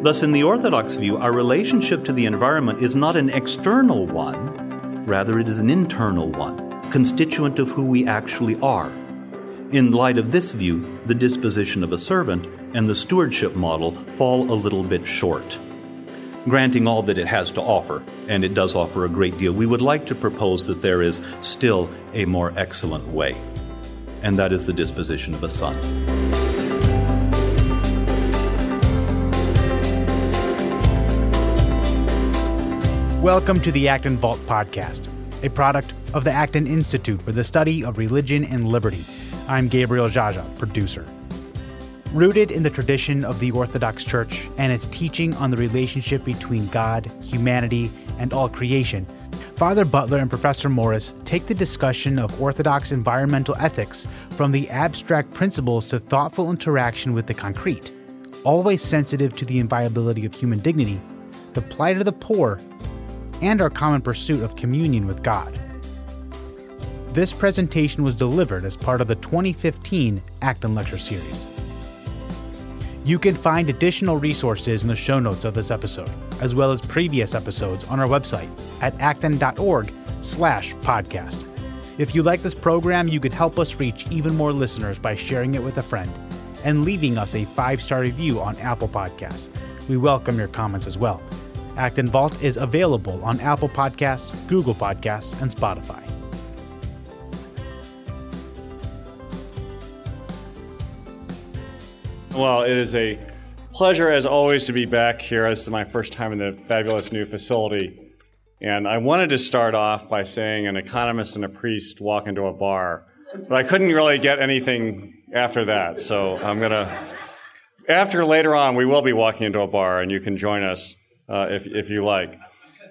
Thus, in the Orthodox view, our relationship to the environment is not an external one, rather, it is an internal one, constituent of who we actually are. In light of this view, the disposition of a servant and the stewardship model fall a little bit short. Granting all that it has to offer, and it does offer a great deal, we would like to propose that there is still a more excellent way, and that is the disposition of a son. Welcome to the Acton Vault podcast, a product of the Acton Institute for the Study of Religion and Liberty. I'm Gabriel Jaja, producer. Rooted in the tradition of the Orthodox Church and its teaching on the relationship between God, humanity, and all creation, Father Butler and Professor Morriss take the discussion of Orthodox environmental ethics from the abstract principles to thoughtful interaction with the concrete, always sensitive to the inviolability of human dignity, the plight of the poor, and our common pursuit of communion with God. This presentation was delivered as part of the 2015 Acton Lecture Series. You can find additional resources in the show notes of this episode, as well as previous episodes on our website at acton.org slash podcast. If you like this program, you could help us reach even more listeners by sharing it with a friend and leaving us a five-star review on Apple Podcasts. We welcome your comments as well. Acton Vault is available on Apple Podcasts, Google Podcasts, and Spotify. Well, it is a pleasure, as always, to be back here. This is my first time in the fabulous new facility. And I wanted to start off by saying an economist and a priest walk into a bar, but I couldn't really get anything after that. So I'm going to, after later on, we will be walking into a bar, and you can join us uh, if, if you like.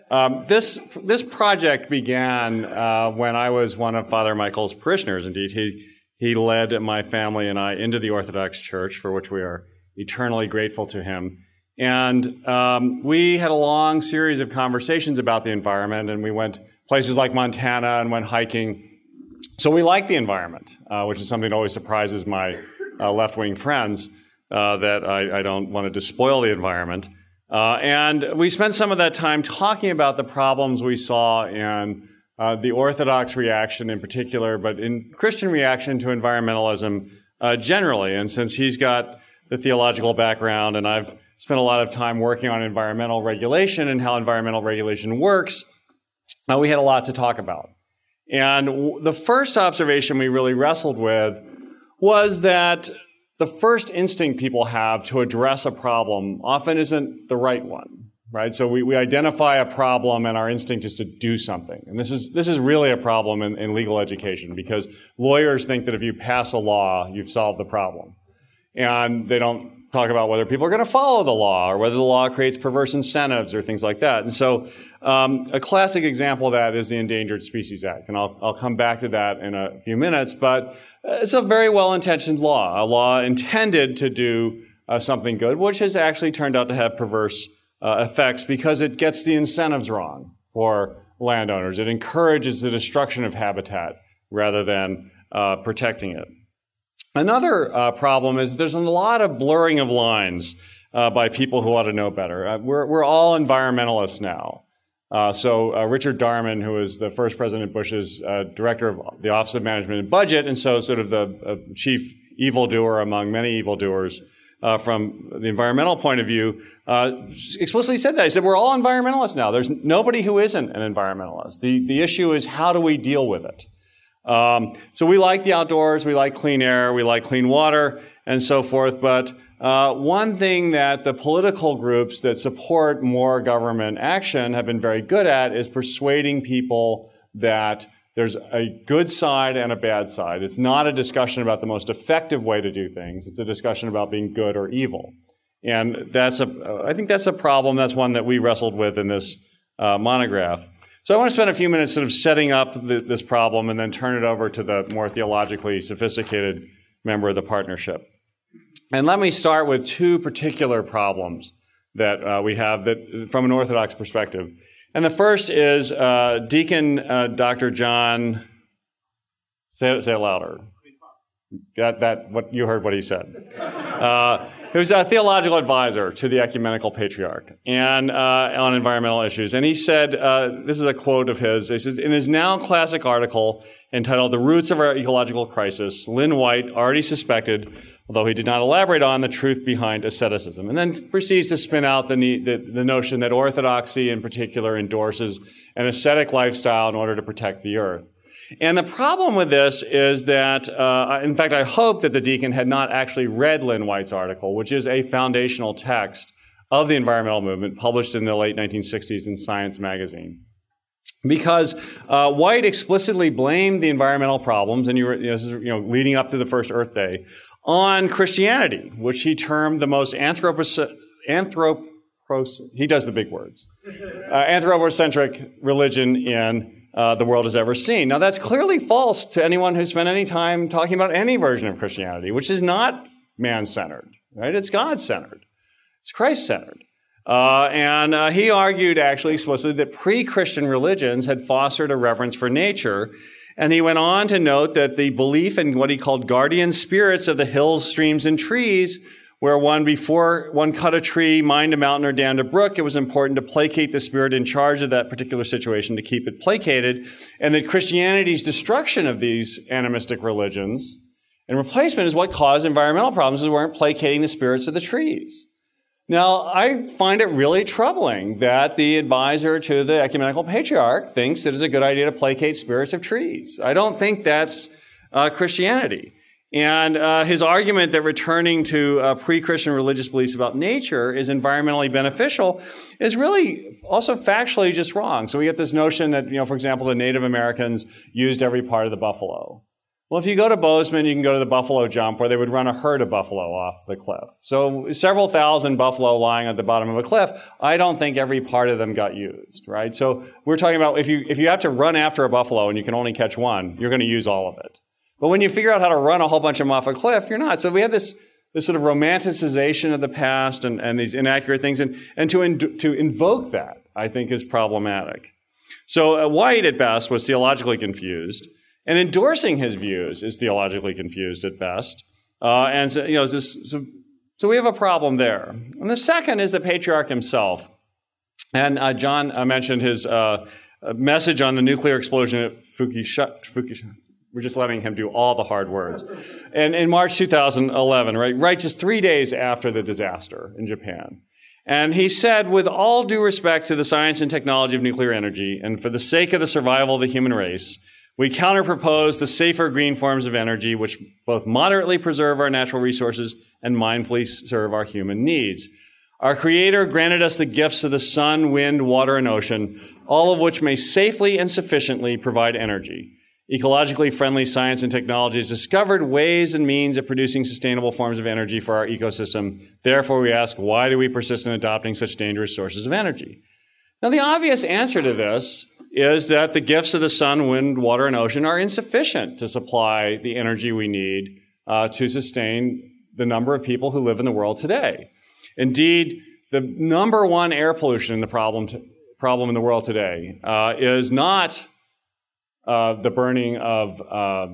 Um, this, this project began uh, when I was one of Father Michael's parishioners. Indeed, he he led my family and I into the Orthodox Church, for which we are eternally grateful to him. And um, we had a long series of conversations about the environment, and we went places like Montana and went hiking. So we like the environment, uh, which is something that always surprises my uh, left wing friends uh, that I, I, don't want to despoil the environment. Uh, and we spent some of that time talking about the problems we saw in uh, the Orthodox reaction in particular, but in Christian reaction to environmentalism uh, generally. And since he's got the theological background, and I've spent a lot of time working on environmental regulation and how environmental regulation works, uh, we had a lot to talk about. And w- the first observation we really wrestled with was that the first instinct people have to address a problem often isn't the right one right? So we, we identify a problem and our instinct is to do something. And this is, this is really a problem in, in legal education because lawyers think that if you pass a law, you've solved the problem. And they don't talk about whether people are going to follow the law or whether the law creates perverse incentives or things like that. And so um, a classic example of that is the Endangered Species Act. And I'll, I'll come back to that in a few minutes, but it's a very well-intentioned law, a law intended to do uh, something good, which has actually turned out to have perverse uh, effects because it gets the incentives wrong for landowners. It encourages the destruction of habitat rather than uh, protecting it. Another uh, problem is there's a lot of blurring of lines uh, by people who ought to know better. Uh, we're, we're all environmentalists now. Uh, so Richard Darman, who was the first President Bush's director of the Office of Management and Budget, and so sort of the chief evildoer among many evildoers, uh, from the environmental point of view, uh, explicitly said that. He said, we're all environmentalists now. There's nobody who isn't an environmentalist. The, the issue is how do we deal with it? Um, so we like the outdoors, we like clean air, we like clean water, and so forth, but uh, one thing that the political groups that support more government action have been very good at is persuading people that there's a good side and a bad side. It's not a discussion about the most effective way to do things. It's a discussion about being good or evil. And that's a, I think that's a problem. That's one that we wrestled with in this uh, monograph. So I want to spend a few minutes sort of setting up the, this problem and then turn it over to the more theologically sophisticated member of the partnership. And let me start with two particular problems that uh, we have that, from an Orthodox perspective. And the first is uh, Deacon uh, Dr. John. Say it, say it louder. That, that, what you heard what he said. Uh, He was a theological advisor to the ecumenical patriarch and uh, on environmental issues. And he said, uh, this is a quote of his. He says, in his now classic article entitled "The Roots of Our Ecological Crisis," Lynn White already suspected, although he did not elaborate on the truth behind asceticism, and then proceeds to spin out the, the, the notion that orthodoxy, in particular, endorses an ascetic lifestyle in order to protect the earth. And the problem with this is that, uh, in fact, I hope that the deacon had not actually read Lynn White's article, which is a foundational text of the environmental movement published in the late 1960s in Science magazine. Because uh, White explicitly blamed the environmental problems, and you, were, you, know, you know, leading up to the first Earth Day, on Christianity, which he termed the most anthropos- he does the big words, uh, anthropocentric religion in uh, the world has ever seen. Now, that's clearly false to anyone who spent any time talking about any version of Christianity, which is not man centered, right? It's God centered, it's Christ centered. Uh, and uh, he argued actually explicitly that pre Christian religions had fostered a reverence for nature. And he went on to note that the belief in what he called guardian spirits of the hills, streams, and trees where one before one cut a tree, mined a mountain, or dammed a brook, it was important to placate the spirit in charge of that particular situation to keep it placated, and that Christianity's destruction of these animistic religions and replacement is what caused environmental problems, is weren't placating the spirits of the trees. Now, I find it really troubling that the advisor to the ecumenical patriarch thinks it is a good idea to placate spirits of trees. I don't think that's uh, Christianity. And uh, his argument that returning to uh, pre-Christian religious beliefs about nature is environmentally beneficial is really also factually just wrong. So we get this notion that, you know, for example, the Native Americans used every part of the buffalo. Well, if you go to Bozeman, you can go to the buffalo jump where they would run a herd of buffalo off the cliff. So several thousand buffalo lying at the bottom of a cliff. I don't think every part of them got used, right? So we're talking about if you, if you have to run after a buffalo and you can only catch one, you're going to use all of it. But when you figure out how to run a whole bunch of them off a cliff, you're not. So we have this, this sort of romanticization of the past and, and these inaccurate things. And, and to, in, to invoke that, I think, is problematic. So uh, White, at best, was theologically confused. And endorsing his views is theologically confused at best. Uh, and so, you know, this, so, so, we have a problem there. And the second is the patriarch himself. And uh, John uh, mentioned his uh, message on the nuclear explosion at Fukushima. Fukushima we're just letting him do all the hard words. And in March 2011, right, right just three days after the disaster in Japan. And he said, with all due respect to the science and technology of nuclear energy, and for the sake of the survival of the human race, we counterpropose the safer green forms of energy, which both moderately preserve our natural resources and mindfully serve our human needs. Our Creator granted us the gifts of the sun, wind, water, and ocean, all of which may safely and sufficiently provide energy. Ecologically friendly science and technology has discovered ways and means of producing sustainable forms of energy for our ecosystem. Therefore, we ask, why do we persist in adopting such dangerous sources of energy? Now, the obvious answer to this is that the gifts of the sun, wind, water, and ocean are insufficient to supply the energy we need uh, to sustain the number of people who live in the world today. Indeed, the number one air pollution the problem, problem in the world today uh, is not uh, the burning of uh,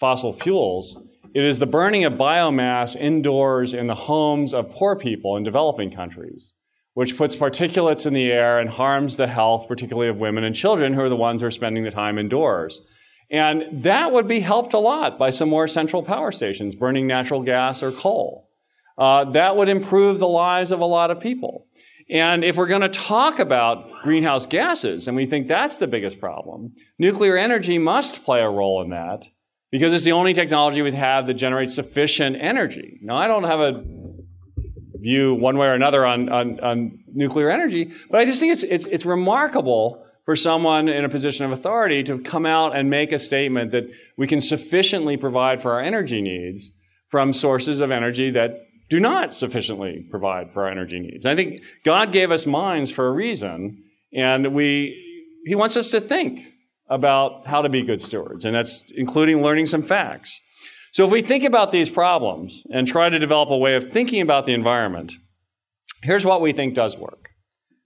fossil fuels. It is the burning of biomass indoors in the homes of poor people in developing countries, which puts particulates in the air and harms the health, particularly of women and children, who are the ones who are spending the time indoors. And that would be helped a lot by some more central power stations burning natural gas or coal. Uh, that would improve the lives of a lot of people. And if we're going to talk about greenhouse gases, and we think that's the biggest problem, nuclear energy must play a role in that because it's the only technology we have that generates sufficient energy. Now, I don't have a view one way or another on, on, on nuclear energy, but I just think it's, it's, it's remarkable for someone in a position of authority to come out and make a statement that we can sufficiently provide for our energy needs from sources of energy that do not sufficiently provide for our energy needs. I think God gave us minds for a reason, and we, He wants us to think about how to be good stewards, and that's including learning some facts. So if we think about these problems and try to develop a way of thinking about the environment, here's what we think does work.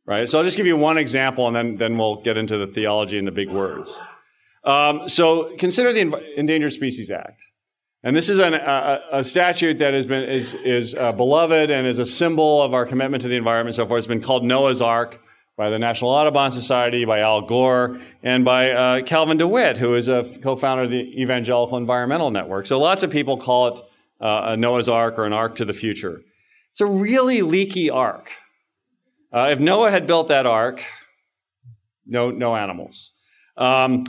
Right? So I'll just give you one example and then, then we'll get into the theology and the big words. Um, so consider the Endangered Species Act. And this is an, a, a, statute that has been is, is uh, beloved and is a symbol of our commitment to the environment so forth. It's been called Noah's Ark by the National Audubon Society, by Al Gore, and by uh, Calvin DeWitt, who is a co-founder of the Evangelical Environmental Network. So lots of people call it uh, a Noah's Ark or an Ark to the future. It's a really leaky ark. Uh, if Noah had built that ark, no, no animals. Um,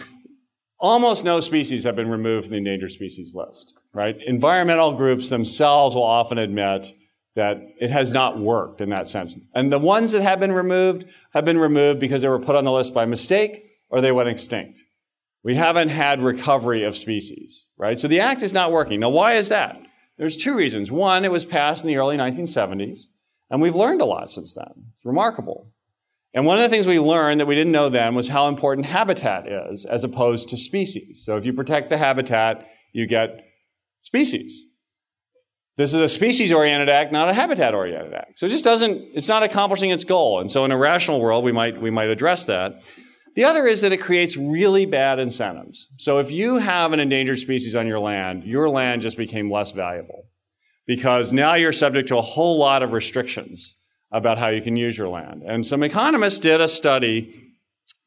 almost no species have been removed from the endangered species list, right? Environmental groups themselves will often admit that it has not worked in that sense. And the ones that have been removed have been removed because they were put on the list by mistake or they went extinct. We haven't had recovery of species, right? So the act is not working. Now, why is that? There's two reasons. One, it was passed in the early 1970s, and we've learned a lot since then. It's remarkable. And one of the things we learned that we didn't know then was how important habitat is as opposed to species. So if you protect the habitat, you get species. This is a species oriented act, not a habitat oriented act. So it just doesn't, it's not accomplishing its goal. And so in a rational world, we might, we might address that. The other is that it creates really bad incentives. So if you have an endangered species on your land, your land just became less valuable because now you're subject to a whole lot of restrictions about how you can use your land. And some economists did a study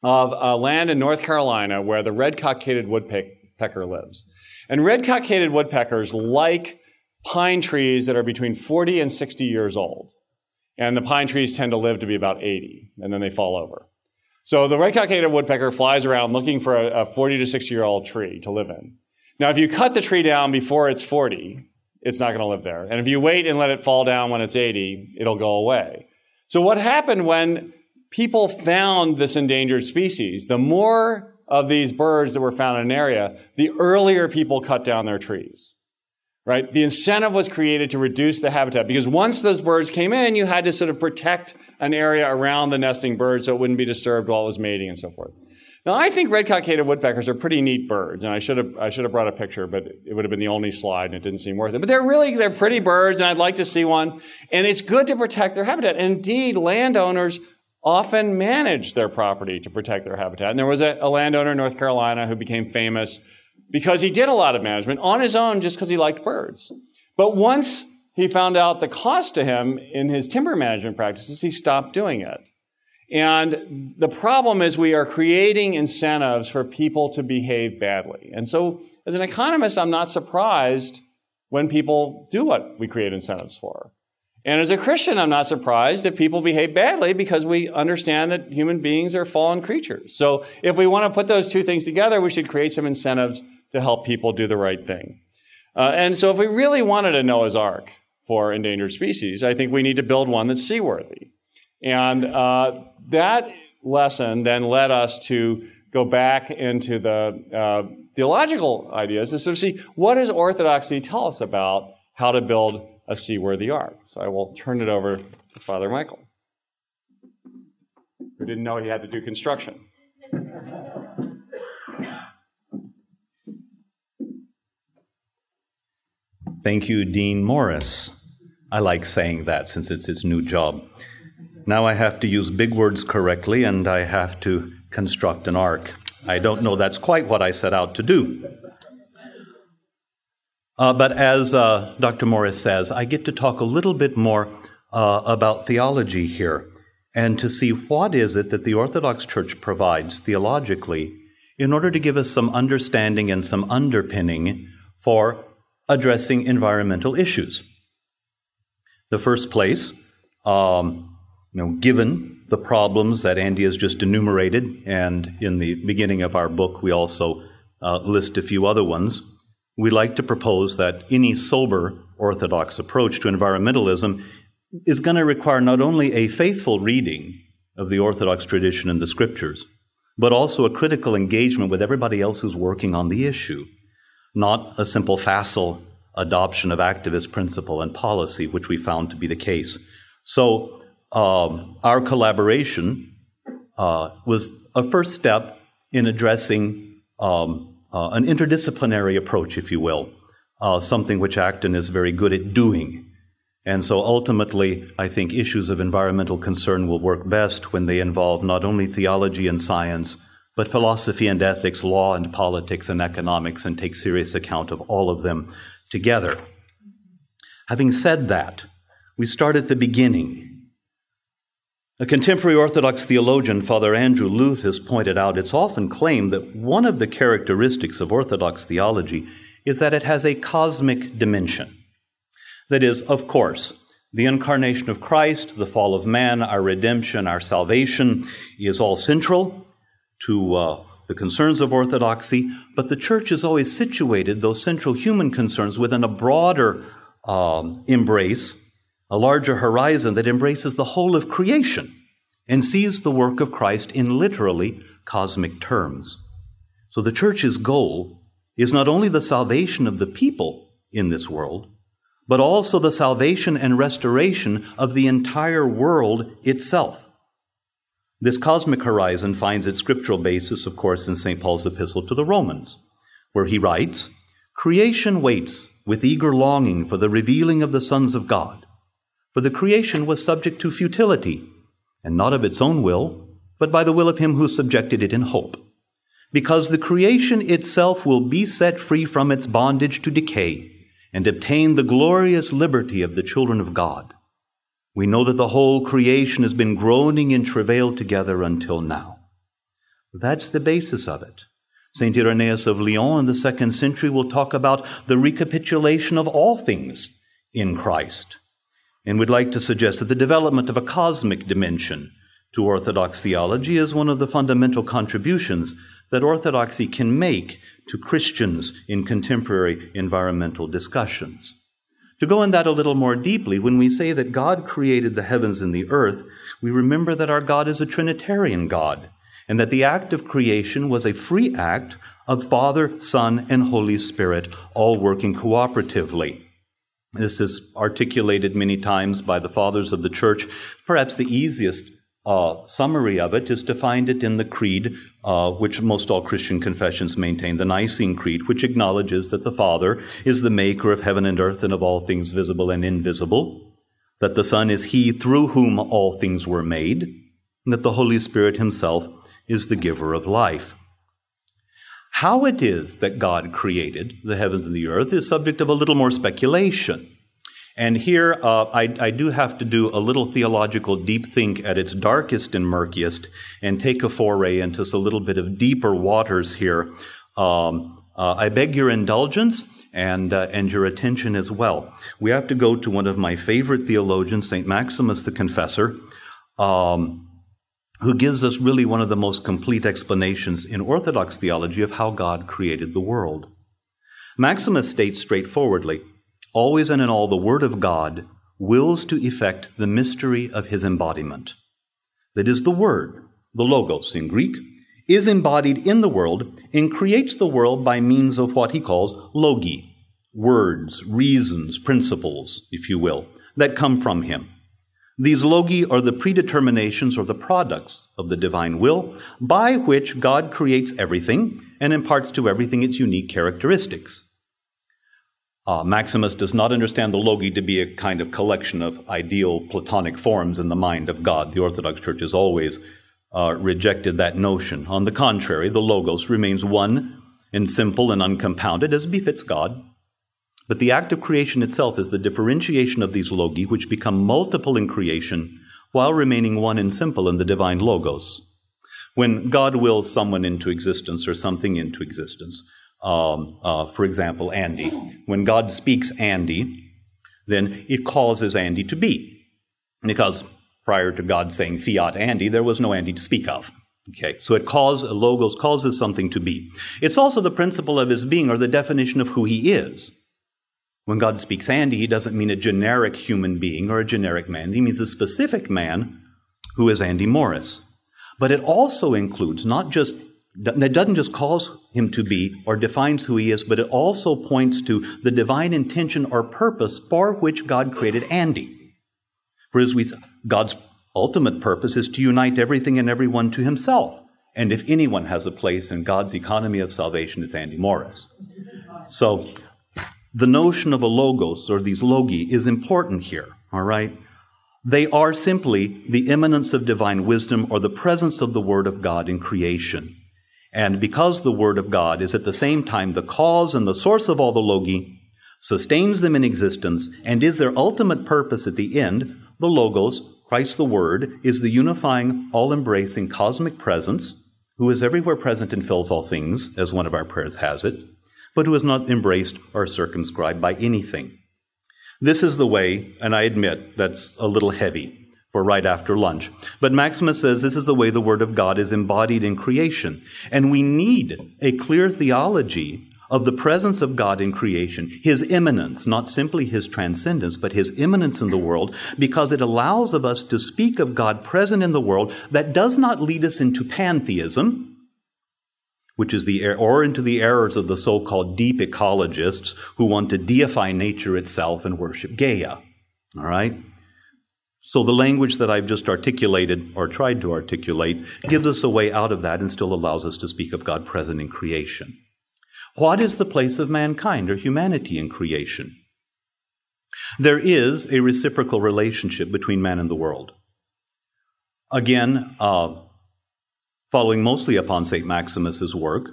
of land in North Carolina where the red cockaded woodpecker lives. And red cockaded woodpeckers like pine trees that are between 40 and 60 years old. And the pine trees tend to live to be about 80, and then they fall over. So the red cockaded woodpecker flies around looking for a, a 40 to 60 year old tree to live in. Now, if you cut the tree down before it's 40, it's not going to live there. And if you wait and let it fall down when it's 80, it'll go away. So what happened when people found this endangered species? The more of these birds that were found in an area, the earlier people cut down their trees right? The incentive was created to reduce the habitat because once those birds came in, you had to sort of protect an area around the nesting bird so it wouldn't be disturbed while it was mating and so forth. Now, I think red cockaded woodpeckers are pretty neat birds, and I should have I should have brought a picture, but it would have been the only slide, and it didn't seem worth it. But they're really they're pretty birds, and I'd like to see one. And it's good to protect their habitat. And indeed, landowners often manage their property to protect their habitat. And there was a, a landowner in North Carolina who became famous because he did a lot of management on his own just because he liked birds. But once he found out the cost to him in his timber management practices, he stopped doing it. And the problem is we are creating incentives for people to behave badly. And so as an economist, I'm not surprised when people do what we create incentives for. And as a Christian, I'm not surprised if people behave badly because we understand that human beings are fallen creatures. So if we want to put those two things together, we should create some incentives to help people do the right thing. Uh, and so if we really wanted a Noah's Ark for endangered species, I think we need to build one that's seaworthy. And uh, that lesson then led us to go back into the uh, theological ideas to sort of see what does orthodoxy tell us about how to build a seaworthy ark. So I will turn it over to Father Michael, who didn't know he had to do construction. Thank you, Dean Morriss. I like saying that since it's his new job. Now I have to use big words correctly and I have to construct an arc. I don't know that's quite what I set out to do. Uh, but as uh, Dr. Morriss says, I get to talk a little bit more uh, about theology here and to see what is it that the Orthodox Church provides theologically in order to give us some understanding and some underpinning for addressing environmental issues. The first place, um, you know, given the problems that Andy has just enumerated, and in the beginning of our book we also uh, list a few other ones, we like to propose that any sober orthodox approach to environmentalism is going to require not only a faithful reading of the orthodox tradition and the scriptures, but also a critical engagement with everybody else who's working on the issue not a simple facile adoption of activist principle and policy, which we found to be the case. So, um, our collaboration uh, was a first step in addressing um, uh, an interdisciplinary approach, if you will, uh, something which Acton is very good at doing. And so ultimately, I think issues of environmental concern will work best when they involve not only theology and science, but philosophy and ethics, law and politics and economics, and take serious account of all of them together. Having said that, we start at the beginning. A contemporary Orthodox theologian, Father Andrew Louth, has pointed out it's often claimed that one of the characteristics of Orthodox theology is that it has a cosmic dimension. That is, of course, the incarnation of Christ, the fall of man, our redemption, our salvation is all central to uh, the concerns of orthodoxy, but the church has always situated those central human concerns within a broader um, embrace, a larger horizon that embraces the whole of creation and sees the work of Christ in literally cosmic terms. So the church's goal is not only the salvation of the people in this world, but also the salvation and restoration of the entire world itself. This cosmic horizon finds its scriptural basis, of course, in St. Paul's epistle to the Romans, where he writes Creation waits with eager longing for the revealing of the sons of God. For the creation was subject to futility, and not of its own will, but by the will of him who subjected it in hope. Because the creation itself will be set free from its bondage to decay and obtain the glorious liberty of the children of God. We know that the whole creation has been groaning in travail together until now. That's the basis of it. St. Irenaeus of Lyon in the second century will talk about the recapitulation of all things in Christ, and we'd like to suggest that the development of a cosmic dimension to Orthodox theology is one of the fundamental contributions that Orthodoxy can make to Christians in contemporary environmental discussions. To go in that a little more deeply, when we say that God created the heavens and the earth, we remember that our God is a Trinitarian God, and that the act of creation was a free act of Father, Son, and Holy Spirit, all working cooperatively. This is articulated many times by the fathers of the church. Perhaps the easiest uh, summary of it is to find it in the creed, uh, which most all Christian confessions maintain, the Nicene Creed, which acknowledges that the Father is the maker of heaven and earth and of all things visible and invisible, that the Son is He through whom all things were made, and that the Holy Spirit Himself is the giver of life. How it is that God created the heavens and the earth is subject of a little more speculation. And here uh, I, I, do have to do a little theological deep think at its darkest and murkiest and take a foray into a little bit of deeper waters here. Um, uh, I beg your indulgence and, uh, and your attention as well. We have to go to one of my favorite theologians, St. Maximus the Confessor, um, who gives us really one of the most complete explanations in Orthodox theology of how God created the world. Maximus states straightforwardly, always and in all, the Word of God wills to effect the mystery of His embodiment. That is, the Word, the Logos in Greek, is embodied in the world and creates the world by means of what he calls logoi, words, reasons, principles, if you will, that come from Him. These logoi are the predeterminations or the products of the divine will by which God creates everything and imparts to everything its unique characteristics. Uh, Maximus does not understand the logoi to be a kind of collection of ideal Platonic forms in the mind of God. The Orthodox Church has always uh, rejected that notion. On the contrary, the logos remains one and simple and uncompounded as befits God. But the act of creation itself is the differentiation of these logoi, which become multiple in creation while remaining one and simple in the divine logos. When God wills someone into existence or something into existence, um, uh, for example, Andy. When God speaks Andy, then it causes Andy to be. Because prior to God saying fiat Andy, there was no Andy to speak of. Okay, so it causes logos causes something to be. It's also the principle of his being or the definition of who he is. When God speaks Andy, he doesn't mean a generic human being or a generic man. He means a specific man who is Andy Morriss. But it also includes not just it doesn't just cause him to be or defines who he is, but it also points to the divine intention or purpose for which God created Andy. For as we, God's ultimate purpose is to unite everything and everyone to himself. And if anyone has a place in God's economy of salvation, it's Andy Morriss. So the notion of a logos or these logoi is important here, all right? They are simply the immanence of divine wisdom or the presence of the Word of God in creation. And because the Word of God is at the same time the cause and the source of all the logoi, sustains them in existence, and is their ultimate purpose at the end, the Logos, Christ the Word, is the unifying, all embracing cosmic presence who is everywhere present and fills all things, as one of our prayers has it, but who is not embraced or circumscribed by anything. This is the way, and I admit that's a little heavy for right after lunch, but Maximus says this is the way the Word of God is embodied in creation. And we need a clear theology of the presence of God in creation, his immanence, not simply his transcendence, but his immanence in the world, because it allows of us to speak of God present in the world that does not lead us into pantheism, which is the er, or into the errors of the so-called deep ecologists who want to deify nature itself and worship Gaia. All right? So the language that I've just articulated or tried to articulate gives us a way out of that and still allows us to speak of God present in creation. What is the place of mankind or humanity in creation? There is a reciprocal relationship between man and the world. Again, uh, following mostly upon St. Maximus's work,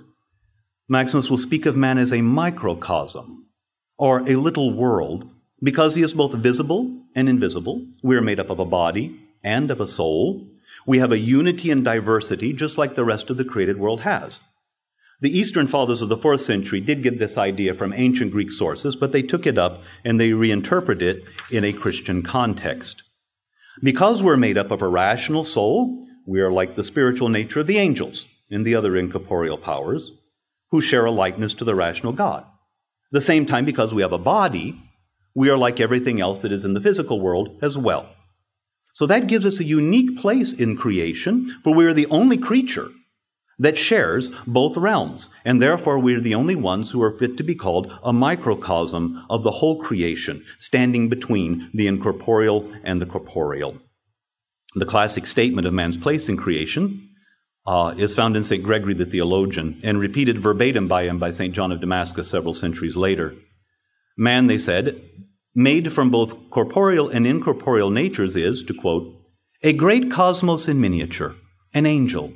Maximus will speak of man as a microcosm, or a little world, because he is both visible and invisible. We are made up of a body and of a soul. We have a unity and diversity, just like the rest of the created world has. The Eastern Fathers of the fourth century did get this idea from ancient Greek sources, but they took it up and they reinterpreted it in a Christian context. Because we're made up of a rational soul, we are like the spiritual nature of the angels and the other incorporeal powers, who share a likeness to the rational God. the same time, because we have a body, we are like everything else that is in the physical world as well. So that gives us a unique place in creation, for we are the only creature that shares both realms, and therefore we are the only ones who are fit to be called a microcosm of the whole creation, standing between the incorporeal and the corporeal. The classic statement of man's place in creation uh, is found in St. Gregory the theologian and repeated verbatim by him by St. John of Damascus several centuries later. Man, they said, made from both corporeal and incorporeal natures is, to quote, a great cosmos in miniature, an angel,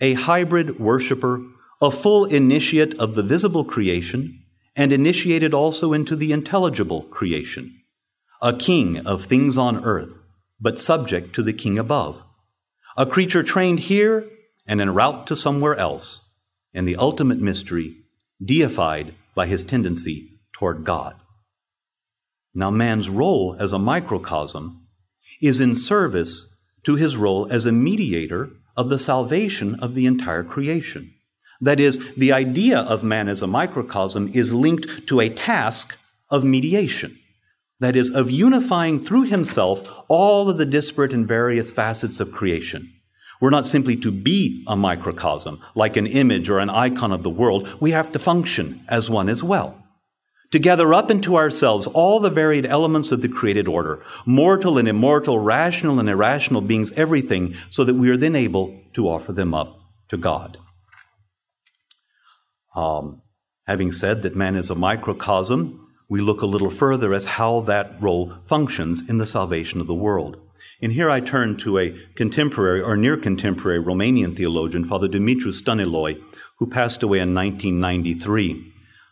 a hybrid worshiper, a full initiate of the visible creation, and initiated also into the intelligible creation, a king of things on earth, but subject to the king above, a creature trained here and en route to somewhere else, and the ultimate mystery, deified by his tendency toward God. Now, man's role as a microcosm is in service to his role as a mediator of the salvation of the entire creation. That is, the idea of man as a microcosm is linked to a task of mediation. That is, of unifying through himself all of the disparate and various facets of creation. We're not simply to be a microcosm, like an image or an icon of the world. We have to function as one as well to gather up into ourselves all the varied elements of the created order, mortal and immortal, rational and irrational beings, everything, so that we are then able to offer them up to God. Um, having said that man is a microcosm, we look a little further as how that role functions in the salvation of the world. And here I turn to a contemporary or near contemporary Romanian theologian, Father Dumitru Stăniloae, who passed away in 1993.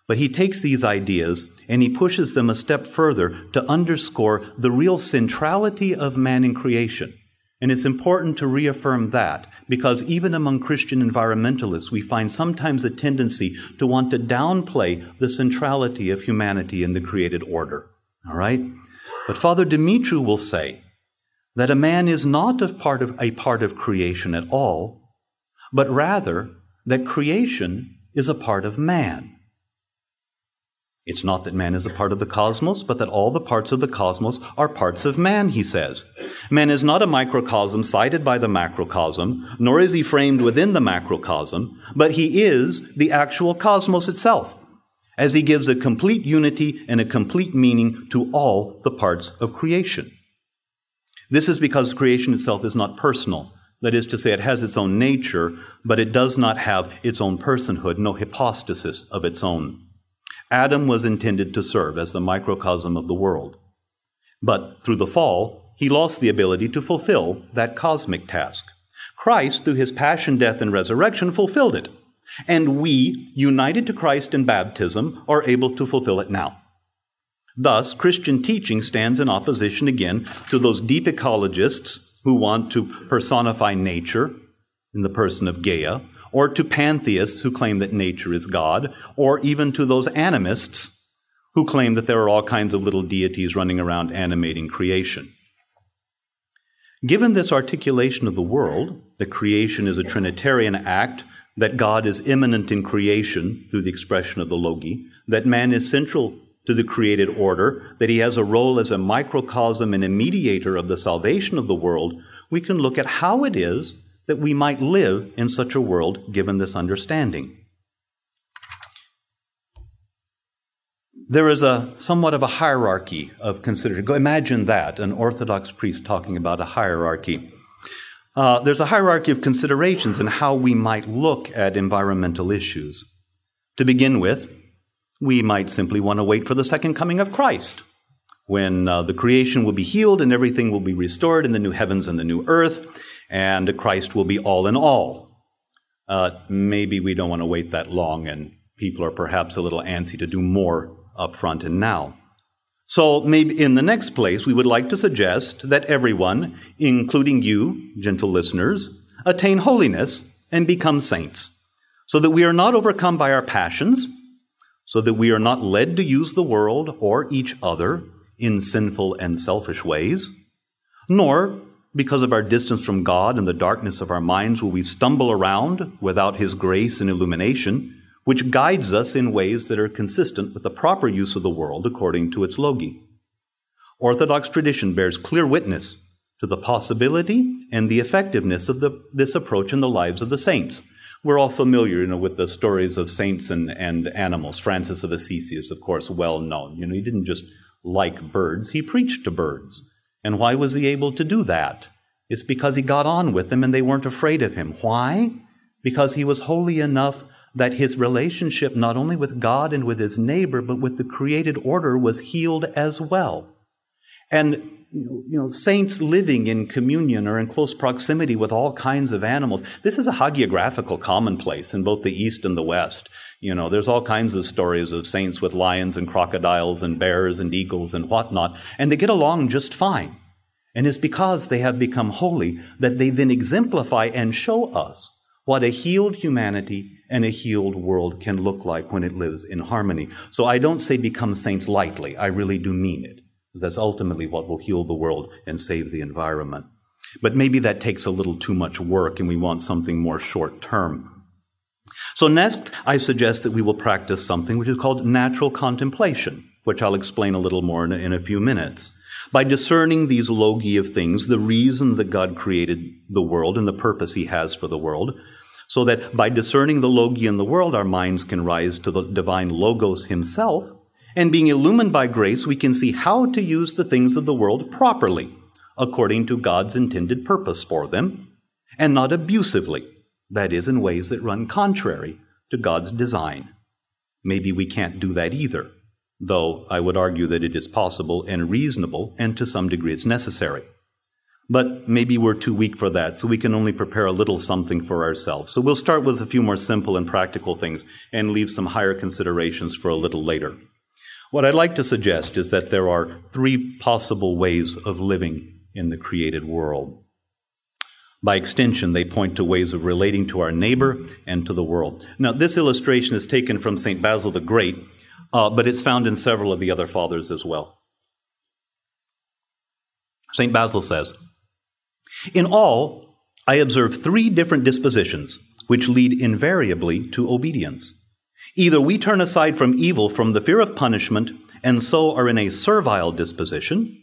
But he takes these ideas and he pushes them a step further to underscore the real centrality of man in creation. And it's important to reaffirm that because even among Christian environmentalists, we find sometimes a tendency to want to downplay the centrality of humanity in the created order. All right? But Father Dumitru will say that a man is not part of, a part of creation at all, but rather that creation is a part of man. It's not that man is a part of the cosmos, but that all the parts of the cosmos are parts of man, he says. Man is not a microcosm cited by the macrocosm, nor is he framed within the macrocosm, but he is the actual cosmos itself, as he gives a complete unity and a complete meaning to all the parts of creation. This is because creation itself is not personal. That is to say, it has its own nature, but it does not have its own personhood, no hypostasis of its own. Adam was intended to serve as the microcosm of the world. But through the fall, he lost the ability to fulfill that cosmic task. Christ, through his passion, death, and resurrection, fulfilled it. And we, united to Christ in baptism, are able to fulfill it now. Thus, Christian teaching stands in opposition again to those deep ecologists who want to personify nature in the person of Gaia, or to pantheists who claim that nature is God, or even to those animists who claim that there are all kinds of little deities running around animating creation. Given this articulation of the world, that creation is a Trinitarian act, that God is immanent in creation through the expression of the Logoi, that man is central to the created order, that he has a role as a microcosm and a mediator of the salvation of the world, we can look at how it is that we might live in such a world given this understanding. There is a somewhat of a hierarchy of consideration. Imagine that, an Orthodox priest talking about a hierarchy. Uh, there's a hierarchy of considerations in how we might look at environmental issues. To begin with, we might simply want to wait for the second coming of Christ, when uh, the creation will be healed and everything will be restored in the new heavens and the new earth, and Christ will be all in all. Uh, maybe we don't want to wait that long, and people are perhaps a little antsy to do more up front and now. So, maybe in the next place, we would like to suggest that everyone, including you, gentle listeners, attain holiness and become saints, so that we are not overcome by our passions, so that we are not led to use the world or each other in sinful and selfish ways, nor because of our distance from God and the darkness of our minds will we stumble around without His grace and illumination, which guides us in ways that are consistent with the proper use of the world according to its logoi. Orthodox tradition bears clear witness to the possibility and the effectiveness of the, this approach in the lives of the saints. We're all familiar, you know, with the stories of saints and, and animals. Francis of Assisi is, of course, well known. You know, he didn't just like birds, he preached to birds. And why was he able to do that? It's because he got on with them and they weren't afraid of him. Why? Because he was holy enough that his relationship, not only with God and with his neighbor, but with the created order, was healed as well. And you know, saints living in communion or in close proximity with all kinds of animals. This is a hagiographical commonplace in both the East and the West. You know, there's all kinds of stories of saints with lions and crocodiles and bears and eagles and whatnot, and they get along just fine. And it's because they have become holy that they then exemplify and show us what a healed humanity and a healed world can look like when it lives in harmony. So I don't say become saints lightly. I really do mean it. That's ultimately what will heal the world and save the environment. But maybe that takes a little too much work and we want something more short term. So, next, I suggest that we will practice something which is called natural contemplation, which I'll explain a little more in a, in a few minutes. By discerning these logoi of things, the reason that God created the world and the purpose He has for the world, so that by discerning the logoi in the world, our minds can rise to the divine logos Himself, and being illumined by grace, we can see how to use the things of the world properly, according to God's intended purpose for them, and not abusively that is, in ways that run contrary to God's design. Maybe we can't do that either, though I would argue that it is possible and reasonable, and to some degree it's necessary. But maybe we're too weak for that, so we can only prepare a little something for ourselves. So we'll start with a few more simple and practical things and leave some higher considerations for a little later. What I'd like to suggest is that there are three possible ways of living in the created world. By extension, they point to ways of relating to our neighbor and to the world. Now, this illustration is taken from St. Basil the Great, uh, but it's found in several of the other fathers as well. St. Basil says, In all, I observe three different dispositions which lead invariably to obedience. Either we turn aside from evil from the fear of punishment and so are in a servile disposition,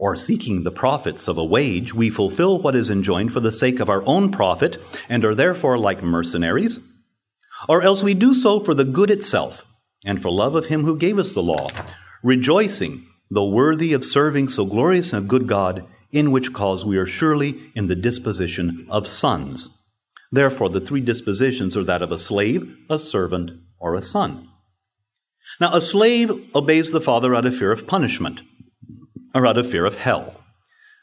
or seeking the profits of a wage, we fulfill what is enjoined for the sake of our own profit and are therefore like mercenaries, or else we do so for the good itself and for love of him who gave us the law, rejoicing, though worthy of serving so glorious and good God, in which cause we are surely in the disposition of sons. Therefore, the three dispositions are that of a slave, a servant, or a son. Now, a slave obeys the father out of fear of punishment or out of fear of hell.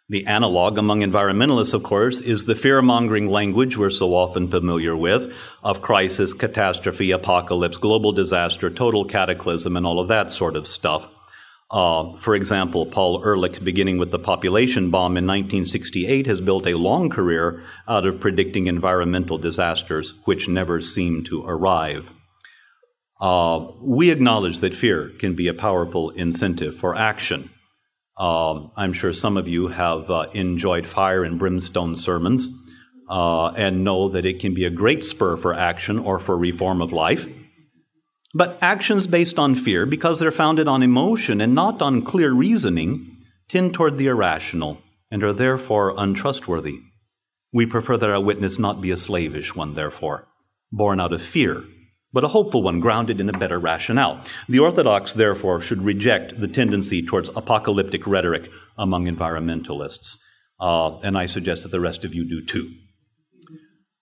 The analog among environmentalists, of course, is the fear mongering language we're so often familiar with of crisis, catastrophe, apocalypse, global disaster, total cataclysm, and all of that sort of stuff. Uh, for example, Paul Ehrlich, beginning with the population bomb in 1968, has built a long career out of predicting environmental disasters which never seem to arrive. Uh, we acknowledge that fear can be a powerful incentive for action. Um, I'm sure some of you have uh, enjoyed fire and brimstone sermons uh, and know that it can be a great spur for action or for reform of life. But actions based on fear, because they're founded on emotion and not on clear reasoning, tend toward the irrational and are therefore untrustworthy. We prefer that our witness not be a slavish one, therefore, born out of fear, but a hopeful one grounded in a better rationale. The Orthodox, therefore, should reject the tendency towards apocalyptic rhetoric among environmentalists. Uh, and I suggest that the rest of you do too.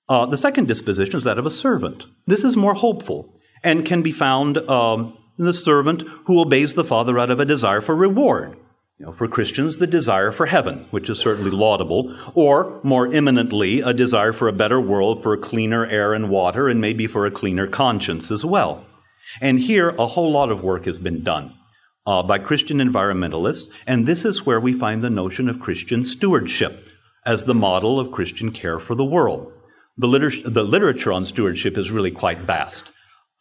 Uh, the second disposition is that of a servant. This is more hopeful and can be found um, in the servant who obeys the Father out of a desire for reward. You know, for Christians, the desire for heaven, which is certainly laudable, or more imminently, a desire for a better world, for cleaner air and water, and maybe for a cleaner conscience as well. And here, a whole lot of work has been done uh, by Christian environmentalists, and this is where we find the notion of Christian stewardship as the model of Christian care for the world. The, liter- the literature on stewardship is really quite vast.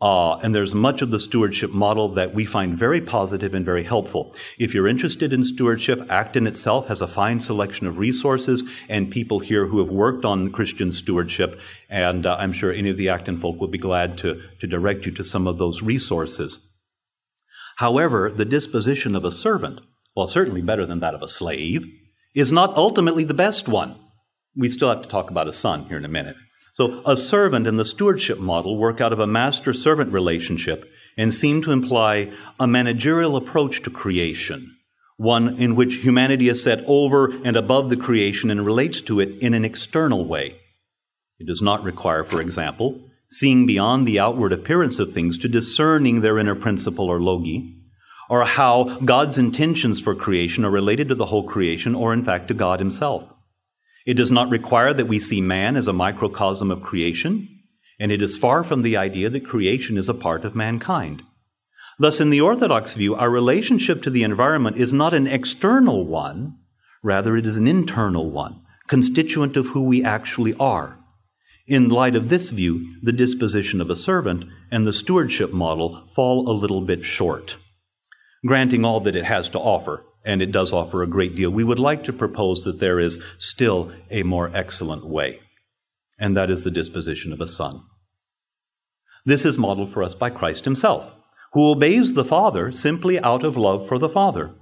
Uh, and there's much of the stewardship model that we find very positive and very helpful. If you're interested in stewardship, Acton itself has a fine selection of resources and people here who have worked on Christian stewardship. And uh, I'm sure any of the Acton folk will be glad to, to direct you to some of those resources. However, the disposition of a servant, while certainly better than that of a slave, is not ultimately the best one. We still have to talk about a son here in a minute. So a servant and the stewardship model work out of a master servant relationship and seem to imply a managerial approach to creation, one in which humanity is set over and above the creation and relates to it in an external way. It does not require, for example, seeing beyond the outward appearance of things to discerning their inner principle or logoi, or how God's intentions for creation are related to the whole creation or in fact to God himself. It does not require that we see man as a microcosm of creation, and it is far from the idea that creation is a part of mankind. Thus, in the Orthodox view, our relationship to the environment is not an external one, rather, it is an internal one, constituent of who we actually are. In light of this view, the disposition of a servant and the stewardship model fall a little bit short. Granting all that it has to offer, and it does offer a great deal. We would like to propose that there is still a more excellent way, and that is the disposition of a son. This is modeled for us by Christ himself, who obeys the Father simply out of love for the Father.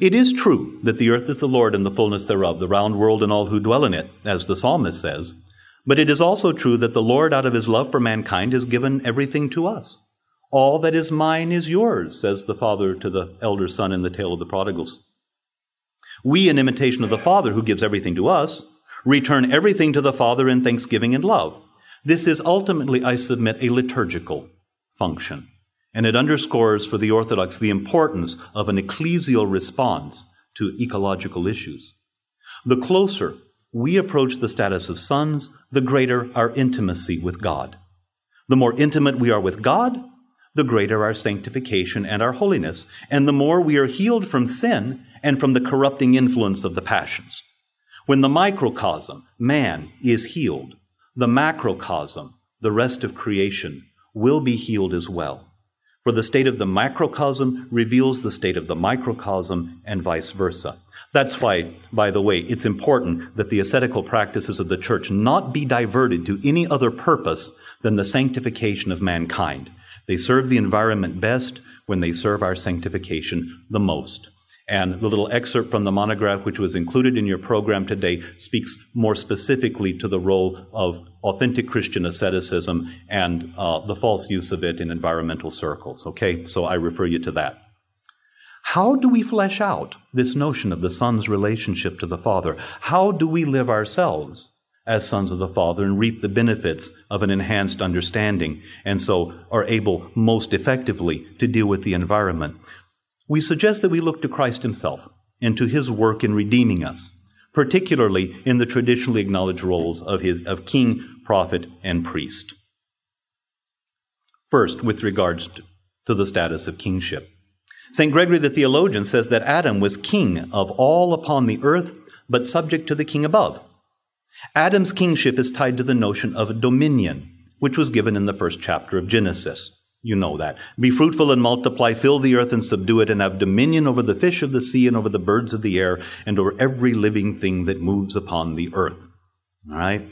It is true that the earth is the Lord and the fullness thereof, the round world and all who dwell in it, as the psalmist says. But it is also true that the Lord, out of his love for mankind, has given everything to us. All that is mine is yours, says the father to the elder son in the tale of the prodigals. We, in imitation of the Father who gives everything to us, return everything to the Father in thanksgiving and love. This is ultimately, I submit, a liturgical function. And it underscores for the Orthodox the importance of an ecclesial response to ecological issues. The closer we approach the status of sons, the greater our intimacy with God. The more intimate we are with God, the greater our sanctification and our holiness, and the more we are healed from sin and from the corrupting influence of the passions. When the microcosm, man, is healed, the macrocosm, the rest of creation, will be healed as well. For the state of the macrocosm reveals the state of the microcosm and vice versa. That's why, by the way, it's important that the ascetical practices of the church not be diverted to any other purpose than the sanctification of mankind. They serve the environment best when they serve our sanctification the most. And the little excerpt from the monograph, which was included in your program today, speaks more specifically to the role of authentic Christian asceticism and uh, the false use of it in environmental circles. Okay, so I refer you to that. How do we flesh out this notion of the Son's relationship to the Father? How do we live ourselves as sons of the Father and reap the benefits of an enhanced understanding, and so are able most effectively to deal with the environment. We suggest that we look to Christ Himself and to His work in redeeming us, particularly in the traditionally acknowledged roles of, his, of king, prophet, and priest. First, with regards to the status of kingship. St. Gregory the theologian says that Adam was king of all upon the earth, but subject to the king above. Adam's kingship is tied to the notion of dominion, which was given in the first chapter of Genesis. You know that. Be fruitful and multiply, fill the earth and subdue it, and have dominion over the fish of the sea and over the birds of the air and over every living thing that moves upon the earth. All right?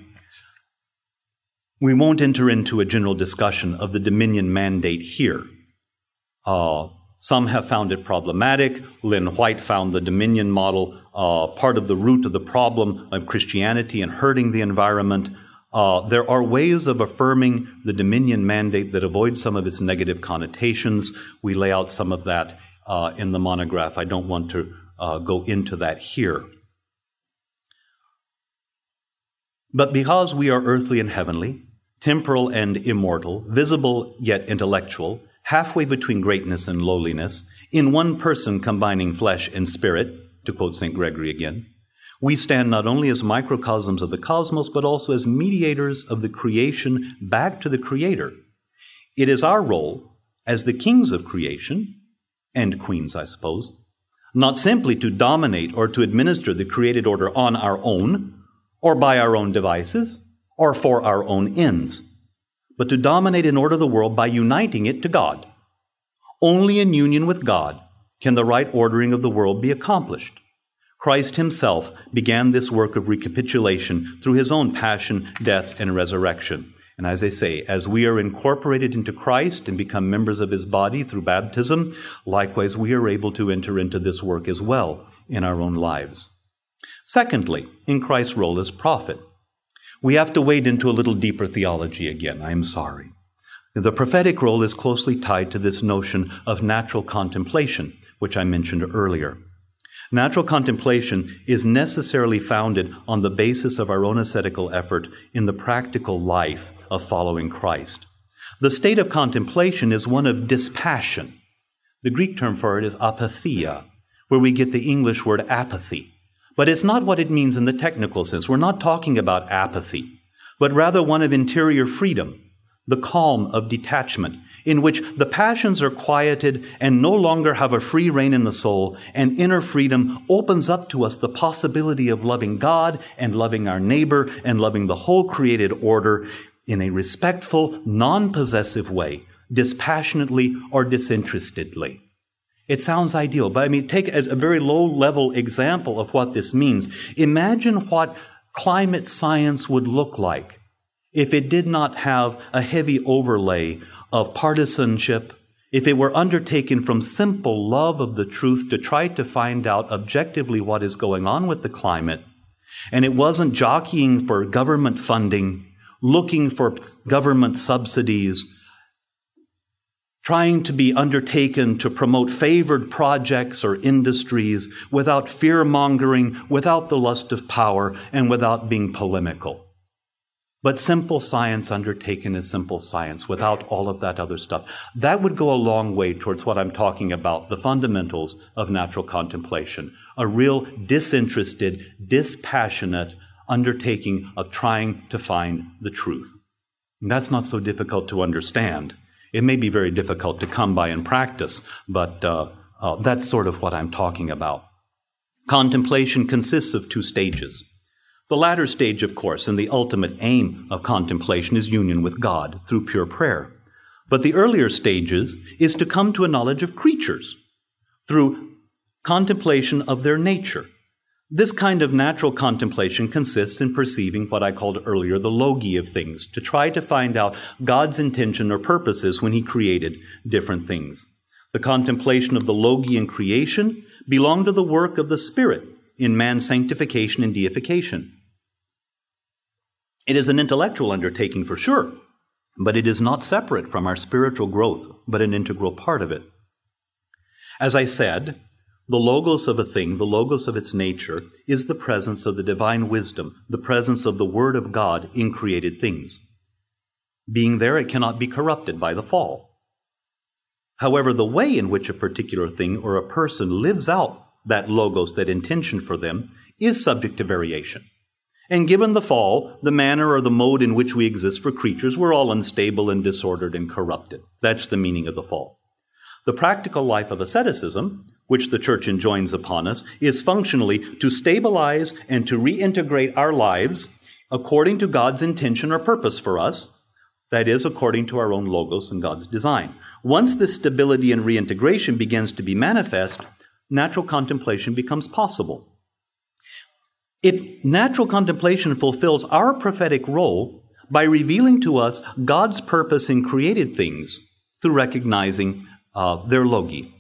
We won't enter into a general discussion of the dominion mandate here. Uh, some have found it problematic. Lynn White found the dominion model uh, part of the root of the problem of Christianity and hurting the environment. Uh, there are ways of affirming the dominion mandate that avoid some of its negative connotations. We lay out some of that uh, in the monograph. I don't want to uh, go into that here. But because we are earthly and heavenly, temporal and immortal, visible yet intellectual, halfway between greatness and lowliness, in one person combining flesh and spirit, to quote St. Gregory again, we stand not only as microcosms of the cosmos, but also as mediators of the creation back to the Creator. It is our role as the kings of creation, and queens, I suppose, not simply to dominate or to administer the created order on our own, or by our own devices, or for our own ends, but to dominate and order the world by uniting it to God. Only in union with God can the right ordering of the world be accomplished. Christ himself began this work of recapitulation through his own passion, death, and resurrection. And as I say, as we are incorporated into Christ and become members of his body through baptism, likewise we are able to enter into this work as well in our own lives. Secondly, in Christ's role as prophet, we have to wade into a little deeper theology again. I am sorry. The prophetic role is closely tied to this notion of natural contemplation, which I mentioned earlier. Natural contemplation is necessarily founded on the basis of our own ascetical effort in the practical life of following Christ. The state of contemplation is one of dispassion. The Greek term for it is apatheia, where we get the English word apathy. But it's not what it means in the technical sense. We're not talking about apathy, but rather one of interior freedom, the calm of detachment, in which the passions are quieted and no longer have a free rein in the soul, and inner freedom opens up to us the possibility of loving God and loving our neighbor and loving the whole created order in a respectful, non possessive way, dispassionately or disinterestedly. It sounds ideal, but I mean, take as a very low level example of what this means. Imagine what climate science would look like if it did not have a heavy overlay of partisanship, if it were undertaken from simple love of the truth to try to find out objectively what is going on with the climate, and it wasn't jockeying for government funding, looking for government subsidies, trying to be undertaken to promote favored projects or industries without fear mongering, without the lust of power, and without being polemical. But simple science undertaken as simple science without all of that other stuff. That would go a long way towards what I'm talking about, the fundamentals of natural contemplation. A real disinterested, dispassionate undertaking of trying to find the truth. And that's not so difficult to understand. It may be very difficult to come by in practice, but uh, uh, that's sort of what I'm talking about. Contemplation consists of two stages. The latter stage, of course, and the ultimate aim of contemplation is union with God through pure prayer. But the earlier stages is to come to a knowledge of creatures through contemplation of their nature. This kind of natural contemplation consists in perceiving what I called earlier the logoi of things, to try to find out God's intention or purposes when He created different things. The contemplation of the logoi in creation belonged to the work of the Spirit in man's sanctification and deification. It is an intellectual undertaking for sure, but it is not separate from our spiritual growth, but an integral part of it. As I said, the logos of a thing, the logos of its nature, is the presence of the divine wisdom, the presence of the Word of God in created things. Being there, it cannot be corrupted by the fall. However, the way in which a particular thing or a person lives out that logos, that intention for them, is subject to variation. And given the fall, the manner or the mode in which we exist for creatures, we're all unstable and disordered and corrupted. That's the meaning of the fall. The practical life of asceticism, which the church enjoins upon us, is functionally to stabilize and to reintegrate our lives according to God's intention or purpose for us, that is, according to our own logos and God's design. Once this stability and reintegration begins to be manifest, natural contemplation becomes possible. If natural contemplation fulfills our prophetic role by revealing to us God's purpose in created things through recognizing uh, their logoi.